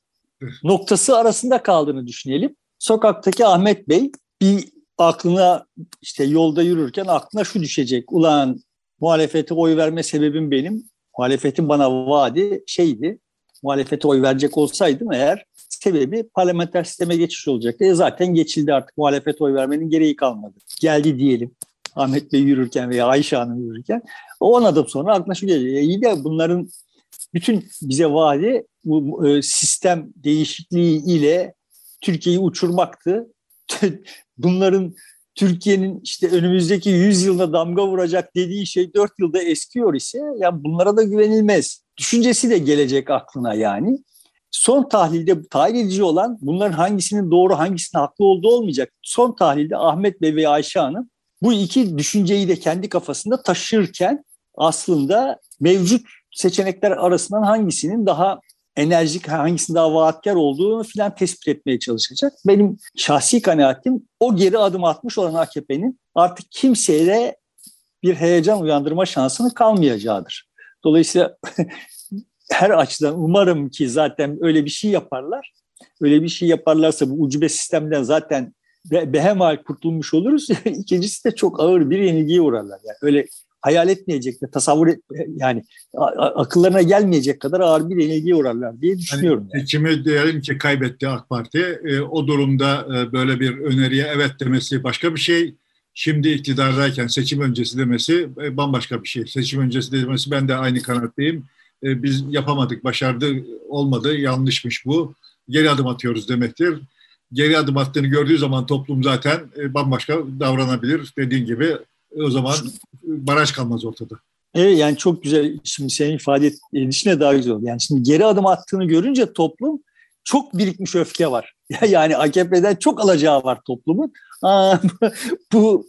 Noktası arasında kaldığını düşünelim. Sokaktaki Ahmet Bey bir aklına işte yolda yürürken aklına şu düşecek. Ulan muhalefete oy verme sebebim benim. Muhalefetin bana vaadi şeydi. Muhalefete oy verecek olsaydım eğer sebebi parlamenter sisteme geçiş olacaktı. E zaten geçildi artık muhalefete oy vermenin gereği kalmadı. Geldi diyelim. Ahmet Bey yürürken veya Ayşe Hanım yürürken 10 adım sonra aklına şu geliyor. E iyi de bunların bütün bize vaadi bu e, sistem değişikliği ile Türkiye'yi uçurmaktı. Bunların Türkiye'nin işte önümüzdeki 100 yılda damga vuracak dediği şey 4 yılda eskiyor ise ya bunlara da güvenilmez. Düşüncesi de gelecek aklına yani. Son tahlilde tahlil edici olan bunların hangisinin doğru hangisinin haklı olduğu olmayacak. Son tahlilde Ahmet Bey ve Ayşe Hanım bu iki düşünceyi de kendi kafasında taşırken aslında mevcut seçenekler arasından hangisinin daha enerjik, hangisinin daha vaatkar olduğunu filan tespit etmeye çalışacak. Benim şahsi kanaatim o geri adım atmış olan AKP'nin artık kimseyle bir heyecan uyandırma şansının kalmayacağıdır. Dolayısıyla her açıdan umarım ki zaten öyle bir şey yaparlar. Öyle bir şey yaparlarsa bu ucube sistemden zaten behemal kurtulmuş oluruz. İkincisi de çok ağır bir yenilgiye uğrarlar. Yani öyle hayal etmeyecek ve tasavvur et, yani akıllarına gelmeyecek kadar ağır bir yenilgiye uğrarlar diye düşünüyorum. Yani, seçimi diyelim ki kaybetti AK Parti. E, o durumda e, böyle bir öneriye evet demesi başka bir şey. Şimdi iktidardayken seçim öncesi demesi e, bambaşka bir şey. Seçim öncesi demesi ben de aynı kanattayım. E, biz yapamadık, başardı, olmadı, yanlışmış bu. Geri adım atıyoruz demektir. Geri adım attığını gördüğü zaman toplum zaten e, bambaşka davranabilir. Dediğin gibi o zaman baraj kalmaz ortada. Evet yani çok güzel şimdi senin ifade edişine daha güzel oldu. Yani şimdi geri adım attığını görünce toplum çok birikmiş öfke var. Yani AKP'den çok alacağı var toplumun. Aa, bu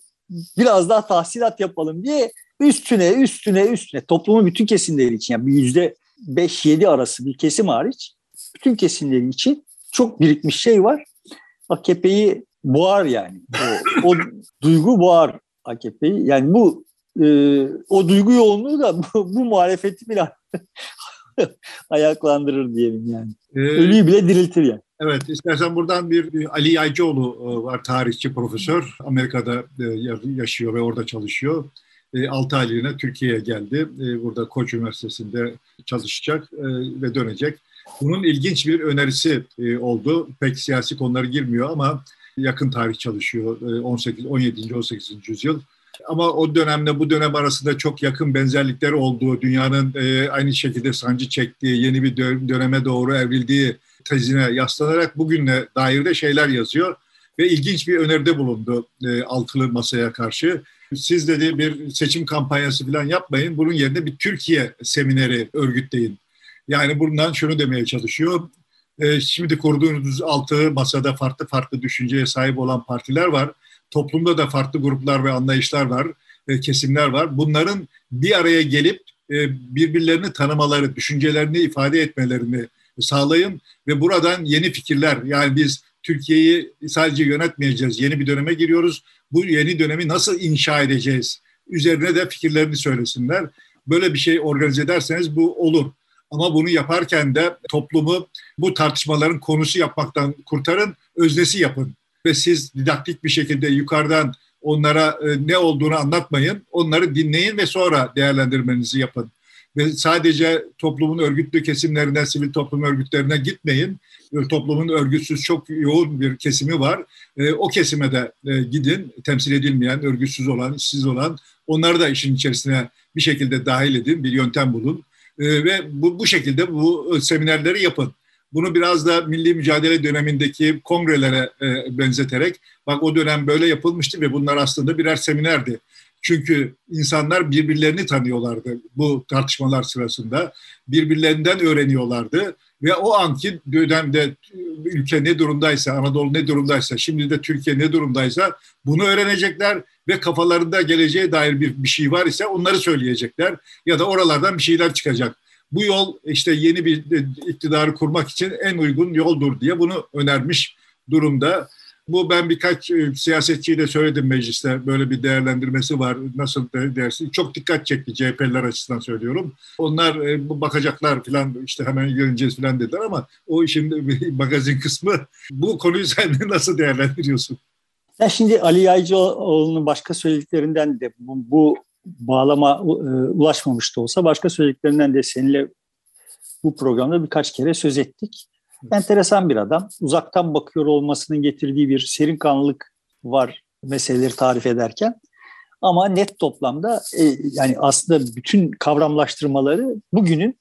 biraz daha tahsilat yapalım diye üstüne üstüne üstüne toplumun bütün kesimleri için yani yüzde beş yedi arası bir kesim hariç bütün kesimleri için çok birikmiş şey var. AKP'yi boğar yani. O, o duygu boğar AKP'yi. Yani bu e, o duygu yoğunluğu da bu, bu muhalefeti bile ayaklandırır diyelim yani. Ee, Ölüyü bile diriltir yani. Evet, istersen buradan bir, Ali Yaycıoğlu e, var, tarihçi profesör. Amerika'da e, yaşıyor ve orada çalışıyor. 6 e, aylığına Türkiye'ye geldi. Burada Koç Üniversitesi'nde çalışacak ve dönecek. Bunun ilginç bir önerisi oldu. Pek siyasi konulara girmiyor ama yakın tarih çalışıyor. 18, 17. 18. yüzyıl. Ama o dönemle bu dönem arasında çok yakın benzerlikler olduğu, dünyanın aynı şekilde sancı çektiği, yeni bir döneme doğru evrildiği tezine yaslanarak bugüne dair de şeyler yazıyor. Ve ilginç bir öneride bulundu e, altılı masaya karşı. Siz dedi bir seçim kampanyası falan yapmayın. Bunun yerine bir Türkiye semineri örgütleyin. Yani bundan şunu demeye çalışıyor. E, şimdi kurduğunuz altı masada farklı farklı düşünceye sahip olan partiler var. Toplumda da farklı gruplar ve anlayışlar var, e, kesimler var. Bunların bir araya gelip e, birbirlerini tanımaları, düşüncelerini ifade etmelerini sağlayın ve buradan yeni fikirler yani biz Türkiye'yi sadece yönetmeyeceğiz. Yeni bir döneme giriyoruz. Bu yeni dönemi nasıl inşa edeceğiz? Üzerine de fikirlerini söylesinler. Böyle bir şey organize ederseniz bu olur. Ama bunu yaparken de toplumu bu tartışmaların konusu yapmaktan kurtarın, öznesi yapın. Ve siz didaktik bir şekilde yukarıdan onlara e, ne olduğunu anlatmayın. Onları dinleyin ve sonra değerlendirmenizi yapın ve sadece toplumun örgütlü kesimlerine, sivil toplum örgütlerine gitmeyin. Toplumun örgütsüz çok yoğun bir kesimi var. E, o kesime de e, gidin, temsil edilmeyen, örgütsüz olan, işsiz olan, onları da işin içerisine bir şekilde dahil edin, bir yöntem bulun. E, ve bu, bu şekilde bu seminerleri yapın. Bunu biraz da milli mücadele dönemindeki kongrelere e, benzeterek, bak o dönem böyle yapılmıştı ve bunlar aslında birer seminerdi. Çünkü insanlar birbirlerini tanıyorlardı bu tartışmalar sırasında. Birbirlerinden öğreniyorlardı. Ve o anki dönemde ülke ne durumdaysa, Anadolu ne durumdaysa, şimdi de Türkiye ne durumdaysa bunu öğrenecekler ve kafalarında geleceğe dair bir, bir şey var ise onları söyleyecekler ya da oralardan bir şeyler çıkacak. Bu yol işte yeni bir iktidarı kurmak için en uygun yoldur diye bunu önermiş durumda. Bu ben birkaç e, siyasetçiyle söyledim mecliste böyle bir değerlendirmesi var. Nasıl dersin? Çok dikkat çekti CHP'liler açısından söylüyorum. Onlar e, bu bakacaklar falan işte hemen göreceğiz falan dediler ama o işin magazin kısmı. Bu konuyu sen nasıl değerlendiriyorsun? Ya şimdi Ali Yaycıoğlu'nun başka söylediklerinden de bu, bu bağlama e, ulaşmamış da olsa başka söylediklerinden de seninle bu programda birkaç kere söz ettik. Enteresan bir adam. Uzaktan bakıyor olmasının getirdiği bir serin kanlılık var meseleleri tarif ederken. Ama net toplamda e, yani aslında bütün kavramlaştırmaları bugünün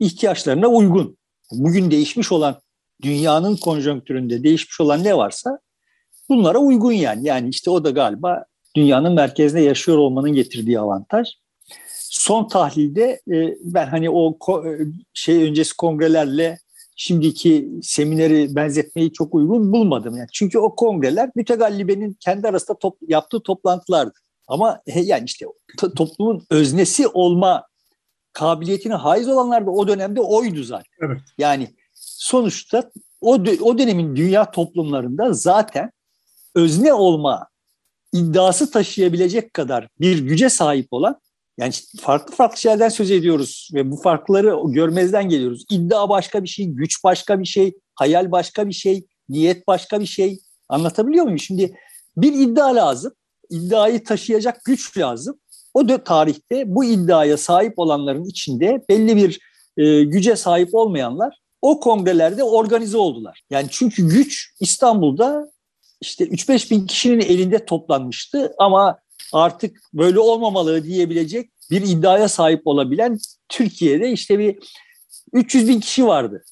ihtiyaçlarına uygun. Bugün değişmiş olan dünyanın konjonktüründe değişmiş olan ne varsa bunlara uygun yani. Yani işte o da galiba dünyanın merkezinde yaşıyor olmanın getirdiği avantaj. Son tahlilde e, ben hani o e, şey öncesi kongrelerle şimdiki semineri benzetmeyi çok uygun bulmadım. Yani çünkü o kongreler mütegallibenin kendi arasında top, yaptığı toplantılardı. Ama yani işte to, toplumun öznesi olma kabiliyetine haiz olanlar da o dönemde oydu zaten. Evet. Yani sonuçta o, o dönemin dünya toplumlarında zaten özne olma iddiası taşıyabilecek kadar bir güce sahip olan yani farklı farklı şeylerden söz ediyoruz ve bu farkları görmezden geliyoruz. İddia başka bir şey, güç başka bir şey, hayal başka bir şey, niyet başka bir şey. Anlatabiliyor muyum? Şimdi bir iddia lazım. İddiayı taşıyacak güç lazım. O da tarihte bu iddiaya sahip olanların içinde belli bir e, güce sahip olmayanlar o kongrelerde organize oldular. Yani çünkü güç İstanbul'da işte 3-5 bin kişinin elinde toplanmıştı ama artık böyle olmamalı diyebilecek bir iddiaya sahip olabilen Türkiye'de işte bir 300 bin kişi vardı.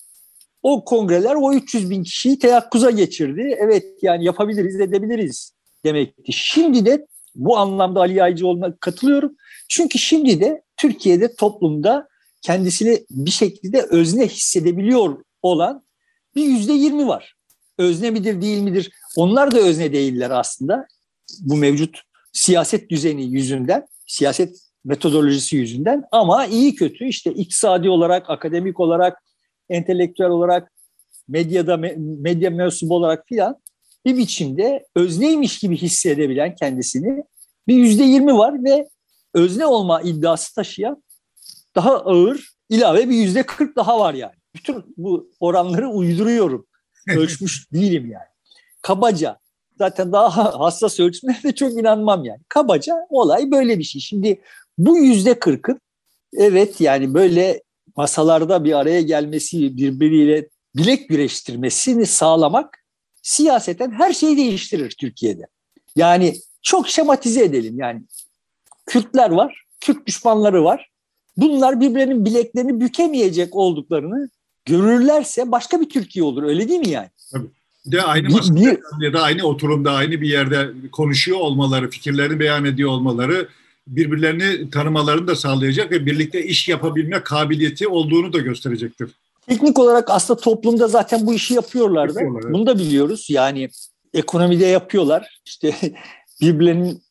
O kongreler o 300 bin kişiyi teyakkuza geçirdi. Evet yani yapabiliriz, edebiliriz demekti. Şimdi de bu anlamda Ali Yaycıoğlu'na katılıyorum. Çünkü şimdi de Türkiye'de toplumda kendisini bir şekilde özne hissedebiliyor olan bir yüzde yirmi var. Özne midir değil midir? Onlar da özne değiller aslında. Bu mevcut siyaset düzeni yüzünden, siyaset metodolojisi yüzünden ama iyi kötü işte iktisadi olarak, akademik olarak, entelektüel olarak, medyada medya mensubu olarak filan bir biçimde özneymiş gibi hissedebilen kendisini bir yüzde yirmi var ve özne olma iddiası taşıyan daha ağır ilave bir yüzde kırk daha var yani. Bütün bu oranları uyduruyorum. Ölçmüş değilim yani. Kabaca zaten daha hassas ölçümlere de çok inanmam yani. Kabaca olay böyle bir şey. Şimdi bu yüzde kırkın evet yani böyle masalarda bir araya gelmesi, birbiriyle bilek güreştirmesini sağlamak siyaseten her şeyi değiştirir Türkiye'de. Yani çok şematize edelim yani. Kürtler var, Kürt düşmanları var. Bunlar birbirlerinin bileklerini bükemeyecek olduklarını görürlerse başka bir Türkiye olur. Öyle değil mi yani? Tabii. De aynı masada ya da aynı oturumda, aynı bir yerde konuşuyor olmaları, fikirlerini beyan ediyor olmaları birbirlerini tanımalarını da sağlayacak ve birlikte iş yapabilme kabiliyeti olduğunu da gösterecektir. Teknik olarak aslında toplumda zaten bu işi yapıyorlar da. Yapıyorlar, evet. Bunu da biliyoruz. Yani ekonomide yapıyorlar. İşte birbirlerinin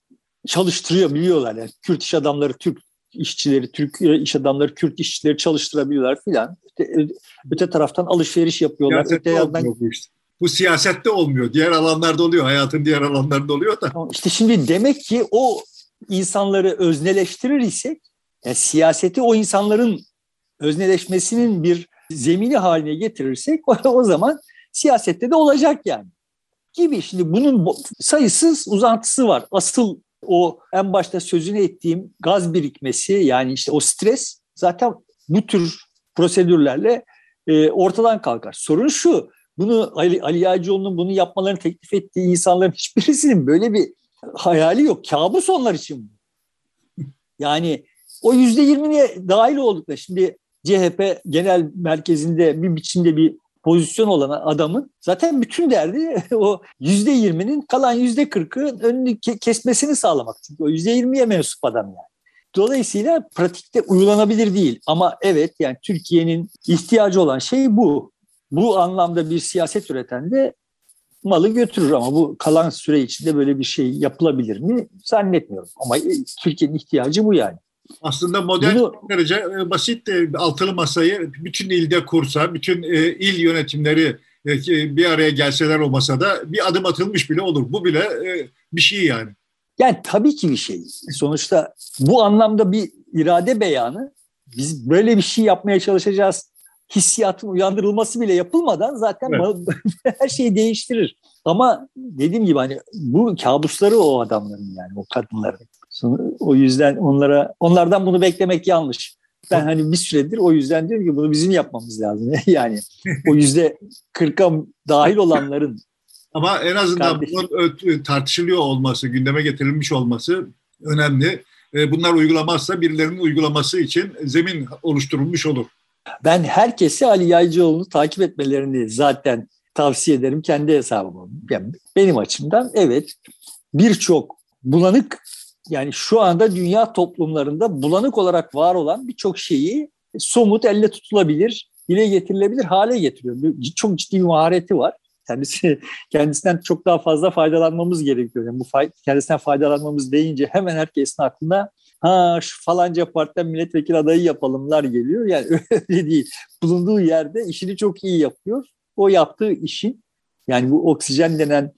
çalıştırıyor biliyorlar. Yani Kürt iş adamları Türk işçileri, Türk iş adamları Kürt işçileri çalıştırabiliyorlar filan. Öte, öte taraftan alışveriş yapıyorlar. Siyasette öte yandan işte. Bu siyasette olmuyor. Diğer alanlarda oluyor. Hayatın diğer alanlarında oluyor da. İşte şimdi demek ki o insanları özneleştirir isek yani siyaseti o insanların özneleşmesinin bir zemini haline getirirsek o zaman siyasette de olacak yani. Gibi şimdi bunun sayısız uzantısı var. Asıl o en başta sözünü ettiğim gaz birikmesi yani işte o stres zaten bu tür prosedürlerle e, ortadan kalkar. Sorun şu, bunu Ali, Ali Yağcıoğlu'nun bunu yapmalarını teklif ettiği insanların hiçbirisinin böyle bir hayali yok. Kabus onlar için. Yani o yüzde yirmiye dahil oldukları. Şimdi CHP genel merkezinde bir biçimde bir pozisyon olan adamın zaten bütün derdi o yüzde yirminin kalan yüzde kırkı önünü kesmesini sağlamak. Çünkü o yüzde yirmiye mensup adam yani. Dolayısıyla pratikte uygulanabilir değil. Ama evet yani Türkiye'nin ihtiyacı olan şey bu. Bu anlamda bir siyaset üreten de malı götürür ama bu kalan süre içinde böyle bir şey yapılabilir mi zannetmiyorum. Ama Türkiye'nin ihtiyacı bu yani. Aslında model Bunu, derece e, basit de altılı masayı bütün ilde kursa, bütün e, il yönetimleri e, bir araya gelseler o masada bir adım atılmış bile olur. Bu bile bir şey yani. Yani tabii ki bir şey. Sonuçta bu anlamda bir irade beyanı biz böyle bir şey yapmaya çalışacağız hissiyatın uyandırılması bile yapılmadan zaten evet. her şeyi değiştirir. Ama dediğim gibi hani bu kabusları o adamların yani o kadınların. O yüzden onlara onlardan bunu beklemek yanlış. Ben hani bir süredir o yüzden diyorum ki bunu bizim yapmamız lazım. yani o yüzde kırka dahil olanların ama en azından Kardeşim. bunun tartışılıyor olması, gündeme getirilmiş olması önemli. E, bunlar uygulamazsa birilerinin uygulaması için zemin oluşturulmuş olur. Ben herkese Ali Yaycıoğlu'nu takip etmelerini zaten tavsiye ederim kendi hesabıma. Yani benim açımdan evet birçok bulanık yani şu anda dünya toplumlarında bulanık olarak var olan birçok şeyi somut elle tutulabilir, dile getirilebilir hale getiriyor. Çok ciddi bir mahareti var. Kendisi kendisinden çok daha fazla faydalanmamız gerekiyor. Yani bu fay, kendisinden faydalanmamız deyince hemen herkesin aklına ha şu falanca partiden milletvekili adayı yapalımlar geliyor. Yani öyle değil. Bulunduğu yerde işini çok iyi yapıyor. O yaptığı işin yani bu oksijen denen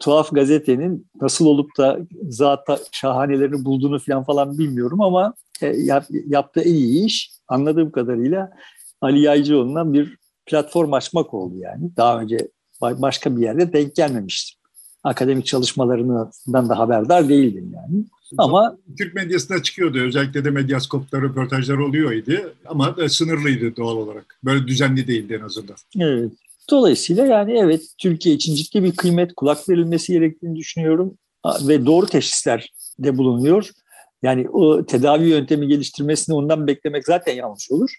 tuhaf gazetenin nasıl olup da zata şahanelerini bulduğunu falan falan bilmiyorum ama e, yap, yaptığı iyi iş anladığım kadarıyla Ali Yaycıoğlu'ndan bir platform açmak oldu yani. Daha önce başka bir yerde denk gelmemiştim. Akademik çalışmalarından da haberdar değildim yani. Ama Türk medyasında çıkıyordu. Özellikle de medyaskopta röportajlar oluyordu. Ama sınırlıydı doğal olarak. Böyle düzenli değildi en azından. Evet. Dolayısıyla yani evet Türkiye için ciddi bir kıymet kulak verilmesi gerektiğini düşünüyorum ve doğru teşhisler de bulunuyor. Yani o tedavi yöntemi geliştirmesini ondan beklemek zaten yanlış olur.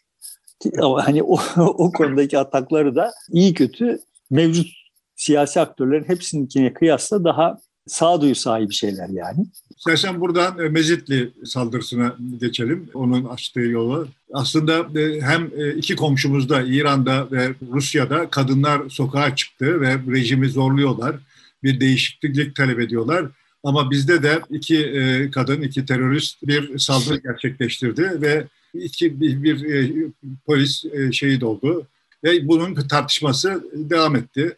Ama hani o, o konudaki atakları da iyi kötü mevcut siyasi aktörlerin hepsininkine kıyasla daha sağduyu sahibi şeyler yani. İstersen buradan e, Mezitli saldırısına geçelim. Onun açtığı yolu. Aslında e, hem e, iki komşumuzda İran'da ve Rusya'da kadınlar sokağa çıktı ve rejimi zorluyorlar. Bir değişiklik talep ediyorlar. Ama bizde de iki kadın, iki terörist bir saldırı gerçekleştirdi ve iki bir, bir polis şehit oldu. Ve bunun tartışması devam etti.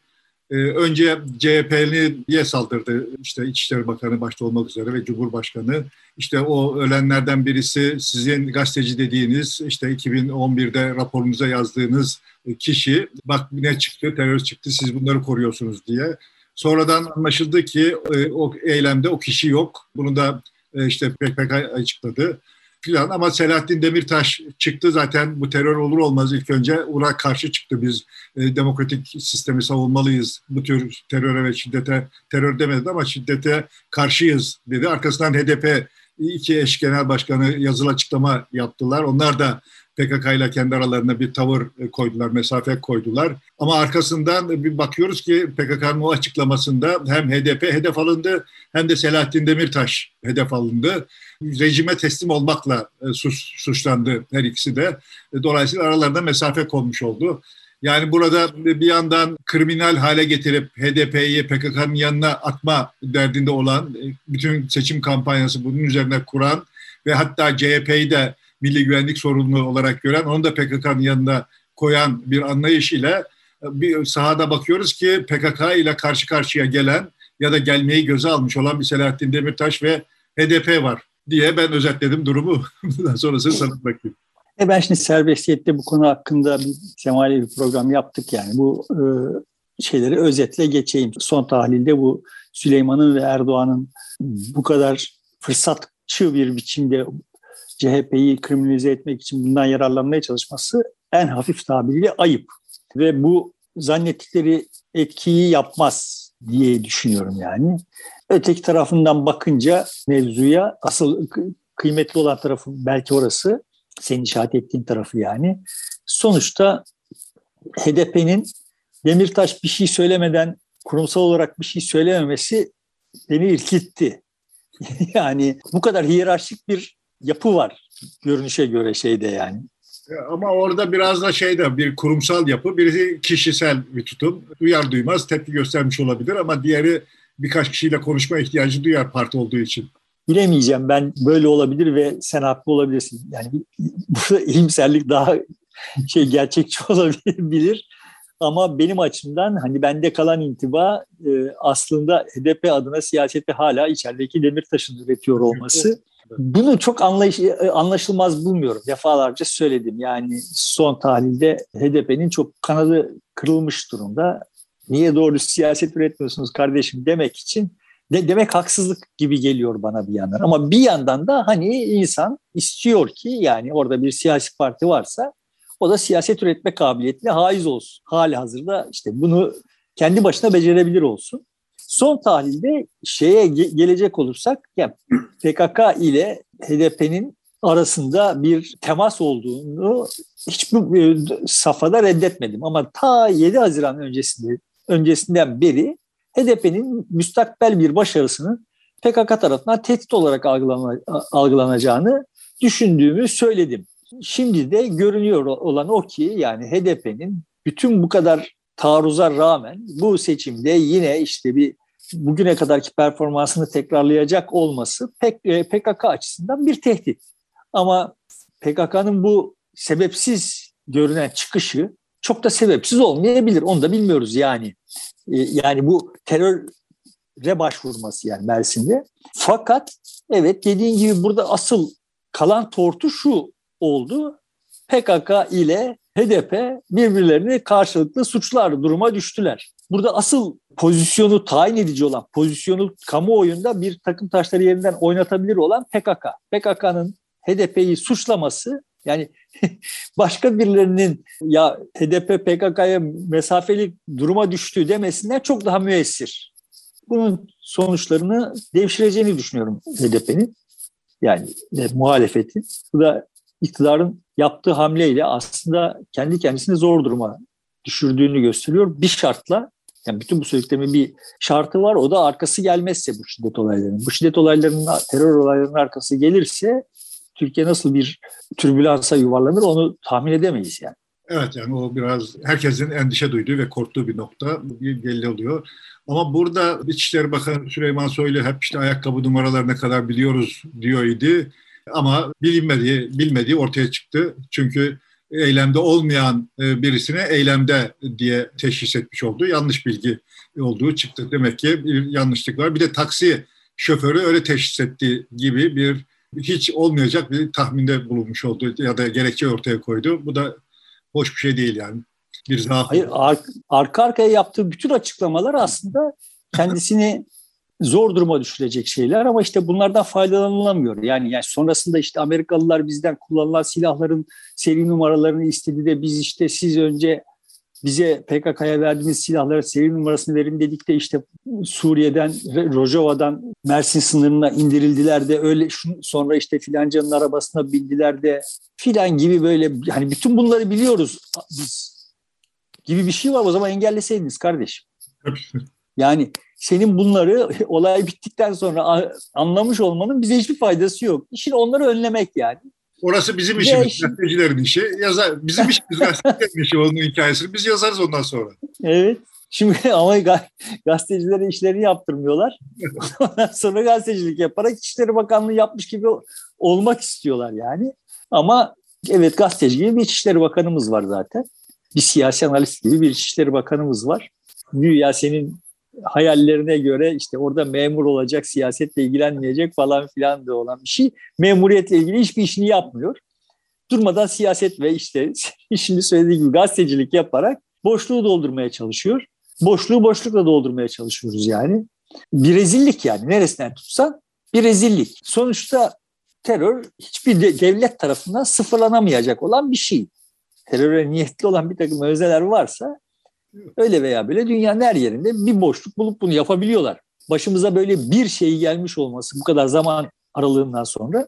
Ee, önce CHP'liye saldırdı işte İçişleri Bakanı başta olmak üzere ve Cumhurbaşkanı. İşte o ölenlerden birisi sizin gazeteci dediğiniz işte 2011'de raporunuza yazdığınız kişi bak ne çıktı terörist çıktı siz bunları koruyorsunuz diye. Sonradan anlaşıldı ki e, o eylemde o kişi yok. Bunu da e, işte PKK açıkladı filan ama Selahattin Demirtaş çıktı zaten. Bu terör olur olmaz ilk önce Irak karşı çıktı. Biz e, demokratik sistemi savunmalıyız. Bu tür teröre ve şiddete terör demedi ama şiddete karşıyız dedi. Arkasından HDP iki eş genel başkanı yazılı açıklama yaptılar. Onlar da PKK ile kendi aralarında bir tavır koydular, mesafe koydular. Ama arkasından bir bakıyoruz ki PKK'nın o açıklamasında hem HDP hedef alındı hem de Selahattin Demirtaş hedef alındı. Rejime teslim olmakla e, suç, suçlandı her ikisi de. E, dolayısıyla aralarında mesafe konmuş oldu. Yani burada bir yandan kriminal hale getirip HDP'yi PKK'nın yanına atma derdinde olan, e, bütün seçim kampanyası bunun üzerine kuran ve hatta CHP'yi de milli güvenlik sorumluluğu olarak gören, onu da PKK'nın yanına koyan bir anlayış ile bir sahada bakıyoruz ki PKK ile karşı karşıya gelen ya da gelmeyi göze almış olan bir Selahattin Demirtaş ve HDP var diye ben özetledim durumu. Bundan sonrasını sana bırakayım. E ben şimdi serbestiyette bu konu hakkında bir semali bir program yaptık yani. Bu e, şeyleri özetle geçeyim. Son tahlilde bu Süleyman'ın ve Erdoğan'ın bu kadar fırsatçı bir biçimde CHP'yi kriminalize etmek için bundan yararlanmaya çalışması en hafif tabiriyle ayıp. Ve bu zannettikleri etkiyi yapmaz diye düşünüyorum yani. Öteki tarafından bakınca mevzuya asıl kıymetli olan tarafı belki orası. Senin işaret ettiğin tarafı yani. Sonuçta HDP'nin Demirtaş bir şey söylemeden kurumsal olarak bir şey söylememesi beni irkitti. yani bu kadar hiyerarşik bir yapı var görünüşe göre şeyde yani. Ama orada biraz da şeyde bir kurumsal yapı, birisi kişisel bir tutum. Duyar duymaz tepki göstermiş olabilir ama diğeri birkaç kişiyle konuşma ihtiyacı duyar parti olduğu için. Bilemeyeceğim ben böyle olabilir ve sen haklı olabilirsin. Yani burada iyimserlik daha şey gerçekçi olabilir. Ama benim açımdan hani bende kalan intiba e, aslında HDP adına siyasette hala içerideki Demirtaş'ın üretiyor olması. Bunu çok anlayış, e, anlaşılmaz bulmuyorum. Defalarca söyledim. Yani son tahlilde HDP'nin çok kanadı kırılmış durumda. Niye doğru siyaset üretmiyorsunuz kardeşim demek için de, demek haksızlık gibi geliyor bana bir yandan. Ama bir yandan da hani insan istiyor ki yani orada bir siyasi parti varsa o da siyaset üretme kabiliyetine haiz olsun. Hali hazırda işte bunu kendi başına becerebilir olsun. Son tahlilde şeye gelecek olursak yani PKK ile HDP'nin arasında bir temas olduğunu hiçbir safhada reddetmedim. Ama ta 7 Haziran öncesinde öncesinden beri HDP'nin müstakbel bir başarısının PKK tarafından tehdit olarak algılanacağını düşündüğümü söyledim. Şimdi de görünüyor olan o ki yani HDP'nin bütün bu kadar taarruza rağmen bu seçimde yine işte bir bugüne kadarki performansını tekrarlayacak olması PKK açısından bir tehdit. Ama PKK'nın bu sebepsiz görünen çıkışı çok da sebepsiz olmayabilir. Onu da bilmiyoruz yani. Yani bu teröre başvurması yani Mersin'de. Fakat evet dediğin gibi burada asıl kalan tortu şu oldu. PKK ile HDP birbirlerini karşılıklı suçlar duruma düştüler. Burada asıl pozisyonu tayin edici olan, pozisyonu kamuoyunda bir takım taşları yerinden oynatabilir olan PKK. PKK'nın HDP'yi suçlaması yani başka birilerinin ya HDP PKK'ya mesafeli duruma düştü demesinden çok daha müessir. Bunun sonuçlarını devşireceğini düşünüyorum HDP'nin. Yani e, muhalefetin. Bu da iktidarın yaptığı hamleyle aslında kendi kendisini zor duruma düşürdüğünü gösteriyor. Bir şartla yani bütün bu söylediklerimin bir şartı var. O da arkası gelmezse bu şiddet olaylarının. Bu şiddet olaylarının, terör olaylarının arkası gelirse Türkiye nasıl bir türbülansa yuvarlanır onu tahmin edemeyiz yani. Evet yani o biraz herkesin endişe duyduğu ve korktuğu bir nokta belli oluyor. Ama burada İçişleri Bakanı Süleyman Soylu hep işte ayakkabı numaralarına kadar biliyoruz diyor idi. Ama bilinmediği, bilmediği ortaya çıktı. Çünkü eylemde olmayan e, birisine eylemde diye teşhis etmiş oldu. Yanlış bilgi olduğu çıktı. Demek ki bir yanlışlık var. Bir de taksi şoförü öyle teşhis ettiği gibi bir hiç olmayacak bir tahminde bulunmuş oldu ya da gerekçe ortaya koydu. Bu da hoş bir şey değil yani. Bir zaaf. Hayır, ar- arka arkaya yaptığı bütün açıklamalar aslında kendisini zor duruma düşürecek şeyler ama işte bunlardan faydalanılamıyor. Yani, yani sonrasında işte Amerikalılar bizden kullanılan silahların seri numaralarını istedi de biz işte siz önce bize PKK'ya verdiğiniz silahların seri numarasını verin dedik de işte Suriye'den, Rojava'dan Mersin sınırına indirildiler de öyle sonra işte filancanın arabasına bindiler de filan gibi böyle hani bütün bunları biliyoruz biz gibi bir şey var o zaman engelleseydiniz kardeşim. Yani senin bunları olay bittikten sonra anlamış olmanın bize hiçbir faydası yok. İşin onları önlemek yani. Orası bizim işimiz, Ve gazetecilerin işi. Yazar, bizim işimiz gazetecilerin işi onun hikayesini. Biz yazarız ondan sonra. Evet. Şimdi ama gazetecilere işlerini yaptırmıyorlar. Ondan sonra gazetecilik yaparak İçişleri Bakanlığı yapmış gibi olmak istiyorlar yani. Ama evet gazeteci gibi bir İçişleri Bakanımız var zaten. Bir siyasi analist gibi bir İçişleri Bakanımız var. Güya senin hayallerine göre işte orada memur olacak, siyasetle ilgilenmeyecek falan filan da olan bir şey. Memuriyetle ilgili hiçbir işini yapmıyor. Durmadan siyaset ve işte şimdi söylediği gibi gazetecilik yaparak boşluğu doldurmaya çalışıyor. Boşluğu boşlukla doldurmaya çalışıyoruz yani. Bir rezillik yani neresinden tutsan bir rezillik. Sonuçta terör hiçbir devlet tarafından sıfırlanamayacak olan bir şey. Teröre niyetli olan bir takım özeler varsa Öyle veya böyle dünyanın her yerinde bir boşluk bulup bunu yapabiliyorlar. Başımıza böyle bir şey gelmiş olması bu kadar zaman aralığından sonra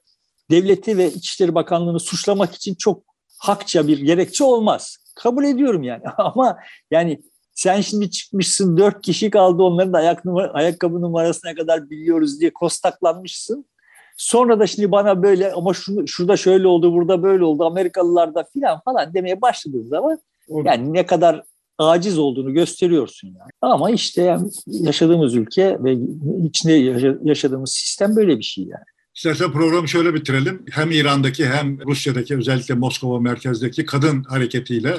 devleti ve İçişleri Bakanlığı'nı suçlamak için çok hakça bir gerekçe olmaz. Kabul ediyorum yani ama yani sen şimdi çıkmışsın dört kişi kaldı onların da ayak numara, ayakkabı numarasına kadar biliyoruz diye kostaklanmışsın. Sonra da şimdi bana böyle ama şunu, şurada şöyle oldu burada böyle oldu Amerikalılar da filan falan demeye başladığın zaman yani ne kadar aciz olduğunu gösteriyorsun yani. Ama işte yani yaşadığımız ülke ve içinde yaşadığımız sistem böyle bir şey yani. İstersen programı şöyle bitirelim. Hem İran'daki hem Rusya'daki özellikle Moskova merkezdeki kadın hareketiyle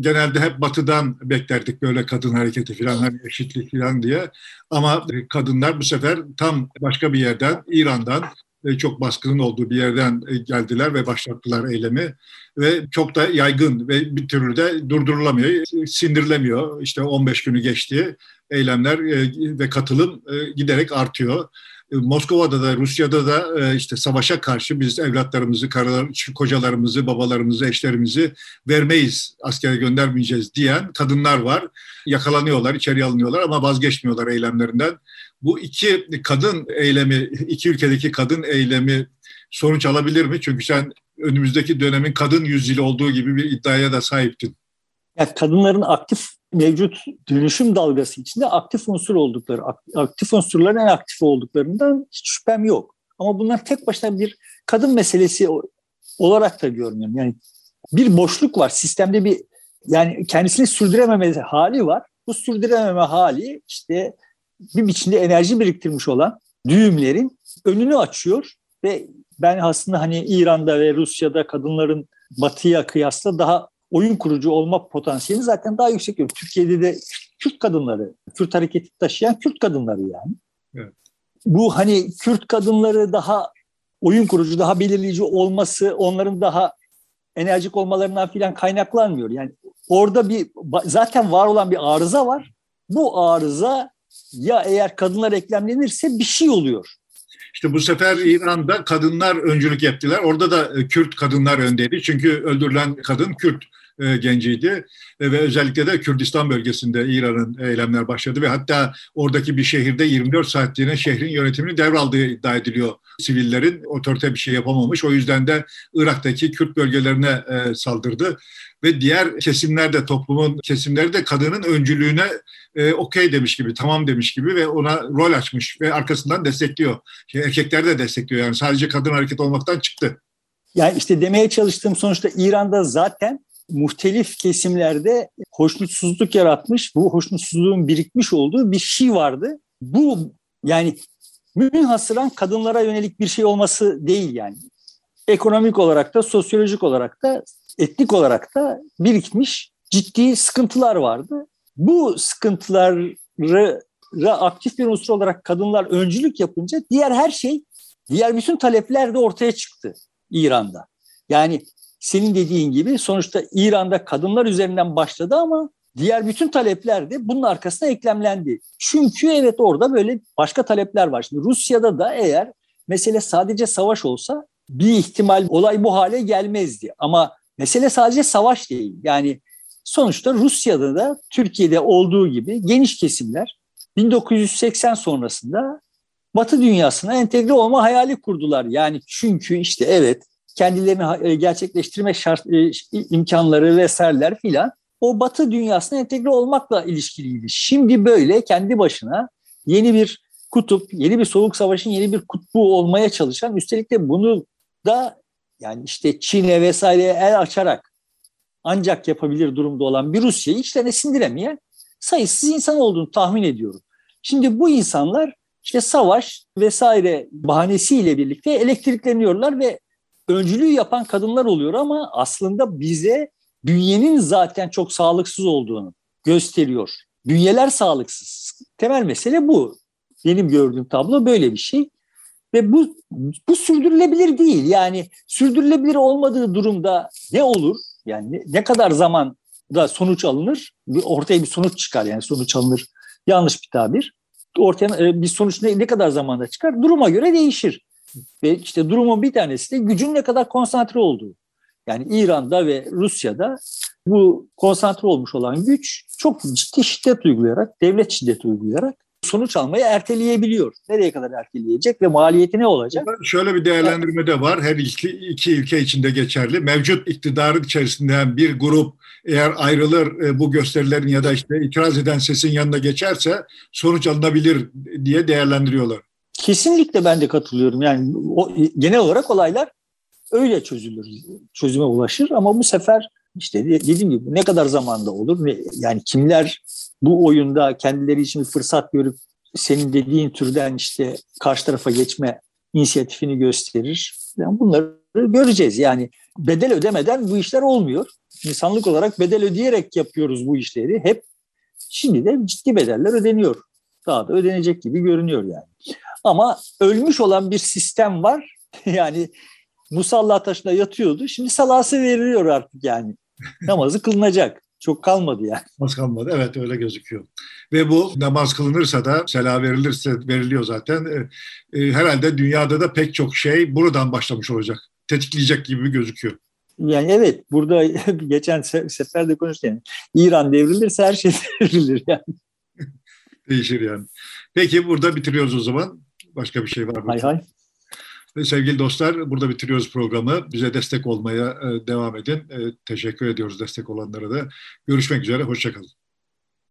genelde hep batıdan beklerdik böyle kadın hareketi falan hani eşitlik falan diye. Ama kadınlar bu sefer tam başka bir yerden İran'dan çok baskının olduğu bir yerden e, geldiler ve başlattılar eylemi ve çok da yaygın ve bir türlü de durdurulamıyor, sindirilemiyor. İşte 15 günü geçti eylemler e, ve katılım giderek artıyor. Moskova'da da Rusya'da da işte savaşa karşı biz evlatlarımızı, karılar, kocalarımızı, babalarımızı, eşlerimizi vermeyiz, askere göndermeyeceğiz diyen kadınlar var. Yakalanıyorlar, içeri alınıyorlar ama vazgeçmiyorlar eylemlerinden bu iki kadın eylemi, iki ülkedeki kadın eylemi sonuç alabilir mi? Çünkü sen önümüzdeki dönemin kadın yüzyılı olduğu gibi bir iddiaya da sahiptin. Yani kadınların aktif mevcut dönüşüm dalgası içinde aktif unsur oldukları, aktif unsurların en aktif olduklarından hiç şüphem yok. Ama bunlar tek başına bir kadın meselesi olarak da görmüyorum. Yani bir boşluk var. Sistemde bir yani kendisini sürdürememe hali var. Bu sürdürememe hali işte bir biçimde enerji biriktirmiş olan düğümlerin önünü açıyor ve ben aslında hani İran'da ve Rusya'da kadınların batıya kıyasla daha oyun kurucu olma potansiyeli zaten daha yüksek. Türkiye'de de Kürt kadınları, Kürt hareketi taşıyan Kürt kadınları yani. Evet. Bu hani Kürt kadınları daha oyun kurucu, daha belirleyici olması, onların daha enerjik olmalarından filan kaynaklanmıyor. Yani orada bir zaten var olan bir arıza var. Bu arıza ya eğer kadınlar eklemlenirse bir şey oluyor. İşte bu sefer İran'da kadınlar öncülük yaptılar. Orada da e, Kürt kadınlar öndeydi. Çünkü öldürülen kadın Kürt e, genciydi e, ve özellikle de Kürdistan bölgesinde İran'ın eylemler başladı ve hatta oradaki bir şehirde 24 saatliğine şehrin yönetimini devraldığı iddia ediliyor. Sivillerin otorite bir şey yapamamış. O yüzden de Irak'taki Kürt bölgelerine saldırdı ve diğer kesimlerde toplumun kesimleri de kadının öncülüğüne e, okey demiş gibi, tamam demiş gibi ve ona rol açmış ve arkasından destekliyor. Erkekler de destekliyor yani sadece kadın hareket olmaktan çıktı. Yani işte demeye çalıştığım sonuçta İran'da zaten muhtelif kesimlerde hoşnutsuzluk yaratmış, bu hoşnutsuzluğun birikmiş olduğu bir şey vardı. Bu yani münhasıran kadınlara yönelik bir şey olması değil yani. Ekonomik olarak da, sosyolojik olarak da, etnik olarak da birikmiş ciddi sıkıntılar vardı. Bu sıkıntıları aktif bir unsur olarak kadınlar öncülük yapınca diğer her şey, diğer bütün talepler de ortaya çıktı İran'da. Yani senin dediğin gibi sonuçta İran'da kadınlar üzerinden başladı ama diğer bütün talepler de bunun arkasına eklemlendi. Çünkü evet orada böyle başka talepler var. Şimdi Rusya'da da eğer mesele sadece savaş olsa bir ihtimal olay bu hale gelmezdi. Ama mesele sadece savaş değil. Yani sonuçta Rusya'da da Türkiye'de olduğu gibi geniş kesimler 1980 sonrasında Batı dünyasına entegre olma hayali kurdular. Yani çünkü işte evet kendilerini e, gerçekleştirme şart, e, imkanları vesaireler filan o batı dünyasına entegre olmakla ilişkiliydi. Şimdi böyle kendi başına yeni bir kutup, yeni bir soğuk savaşın yeni bir kutbu olmaya çalışan üstelik de bunu da yani işte Çin'e vesaireye el açarak ancak yapabilir durumda olan bir Rusya'yı içlerine sindiremeyen sayısız insan olduğunu tahmin ediyorum. Şimdi bu insanlar işte savaş vesaire bahanesiyle birlikte elektrikleniyorlar ve öncülüğü yapan kadınlar oluyor ama aslında bize bünyenin zaten çok sağlıksız olduğunu gösteriyor. Bünyeler sağlıksız. Temel mesele bu. Benim gördüğüm tablo böyle bir şey. Ve bu, bu sürdürülebilir değil. Yani sürdürülebilir olmadığı durumda ne olur? Yani ne, ne kadar zaman da sonuç alınır? Ortaya bir sonuç çıkar yani sonuç alınır. Yanlış bir tabir. Ortaya e, bir sonuç ne, ne kadar zamanda çıkar? Duruma göre değişir. Ve işte durumun bir tanesi de gücün ne kadar konsantre olduğu. Yani İran'da ve Rusya'da bu konsantre olmuş olan güç çok ciddi şiddet uygulayarak, devlet şiddet uygulayarak sonuç almayı erteleyebiliyor. Nereye kadar erteleyecek ve maliyeti ne olacak? Şöyle bir değerlendirme de var. Her iki, iki ülke içinde geçerli. Mevcut iktidarın içerisinden bir grup eğer ayrılır e, bu gösterilerin ya da işte itiraz eden sesin yanına geçerse sonuç alınabilir diye değerlendiriyorlar. Kesinlikle ben de katılıyorum. Yani o, genel olarak olaylar öyle çözülür, çözüme ulaşır ama bu sefer işte dediğim gibi ne kadar zamanda olur? Yani kimler bu oyunda kendileri için bir fırsat görüp senin dediğin türden işte karşı tarafa geçme inisiyatifini gösterir. Yani bunları göreceğiz. Yani bedel ödemeden bu işler olmuyor. İnsanlık olarak bedel ödeyerek yapıyoruz bu işleri. Hep şimdi de ciddi bedeller ödeniyor. Daha da ödenecek gibi görünüyor yani. Ama ölmüş olan bir sistem var. yani musalla taşına yatıyordu. Şimdi salası veriliyor artık yani. Namazı kılınacak. Çok kalmadı yani. Namaz kalmadı. Evet öyle gözüküyor. Ve bu namaz kılınırsa da sela verilirse veriliyor zaten. E, e, herhalde dünyada da pek çok şey buradan başlamış olacak. Tetikleyecek gibi gözüküyor. Yani evet burada geçen sefer de konuştuk yani. İran devrilirse her şey devrilir yani. Değişir yani. Peki burada bitiriyoruz o zaman. Başka bir şey var mı? Hay hay. Ve sevgili dostlar burada bitiriyoruz programı. Bize destek olmaya e, devam edin. E, teşekkür ediyoruz destek olanlara da. Görüşmek üzere, hoşçakalın.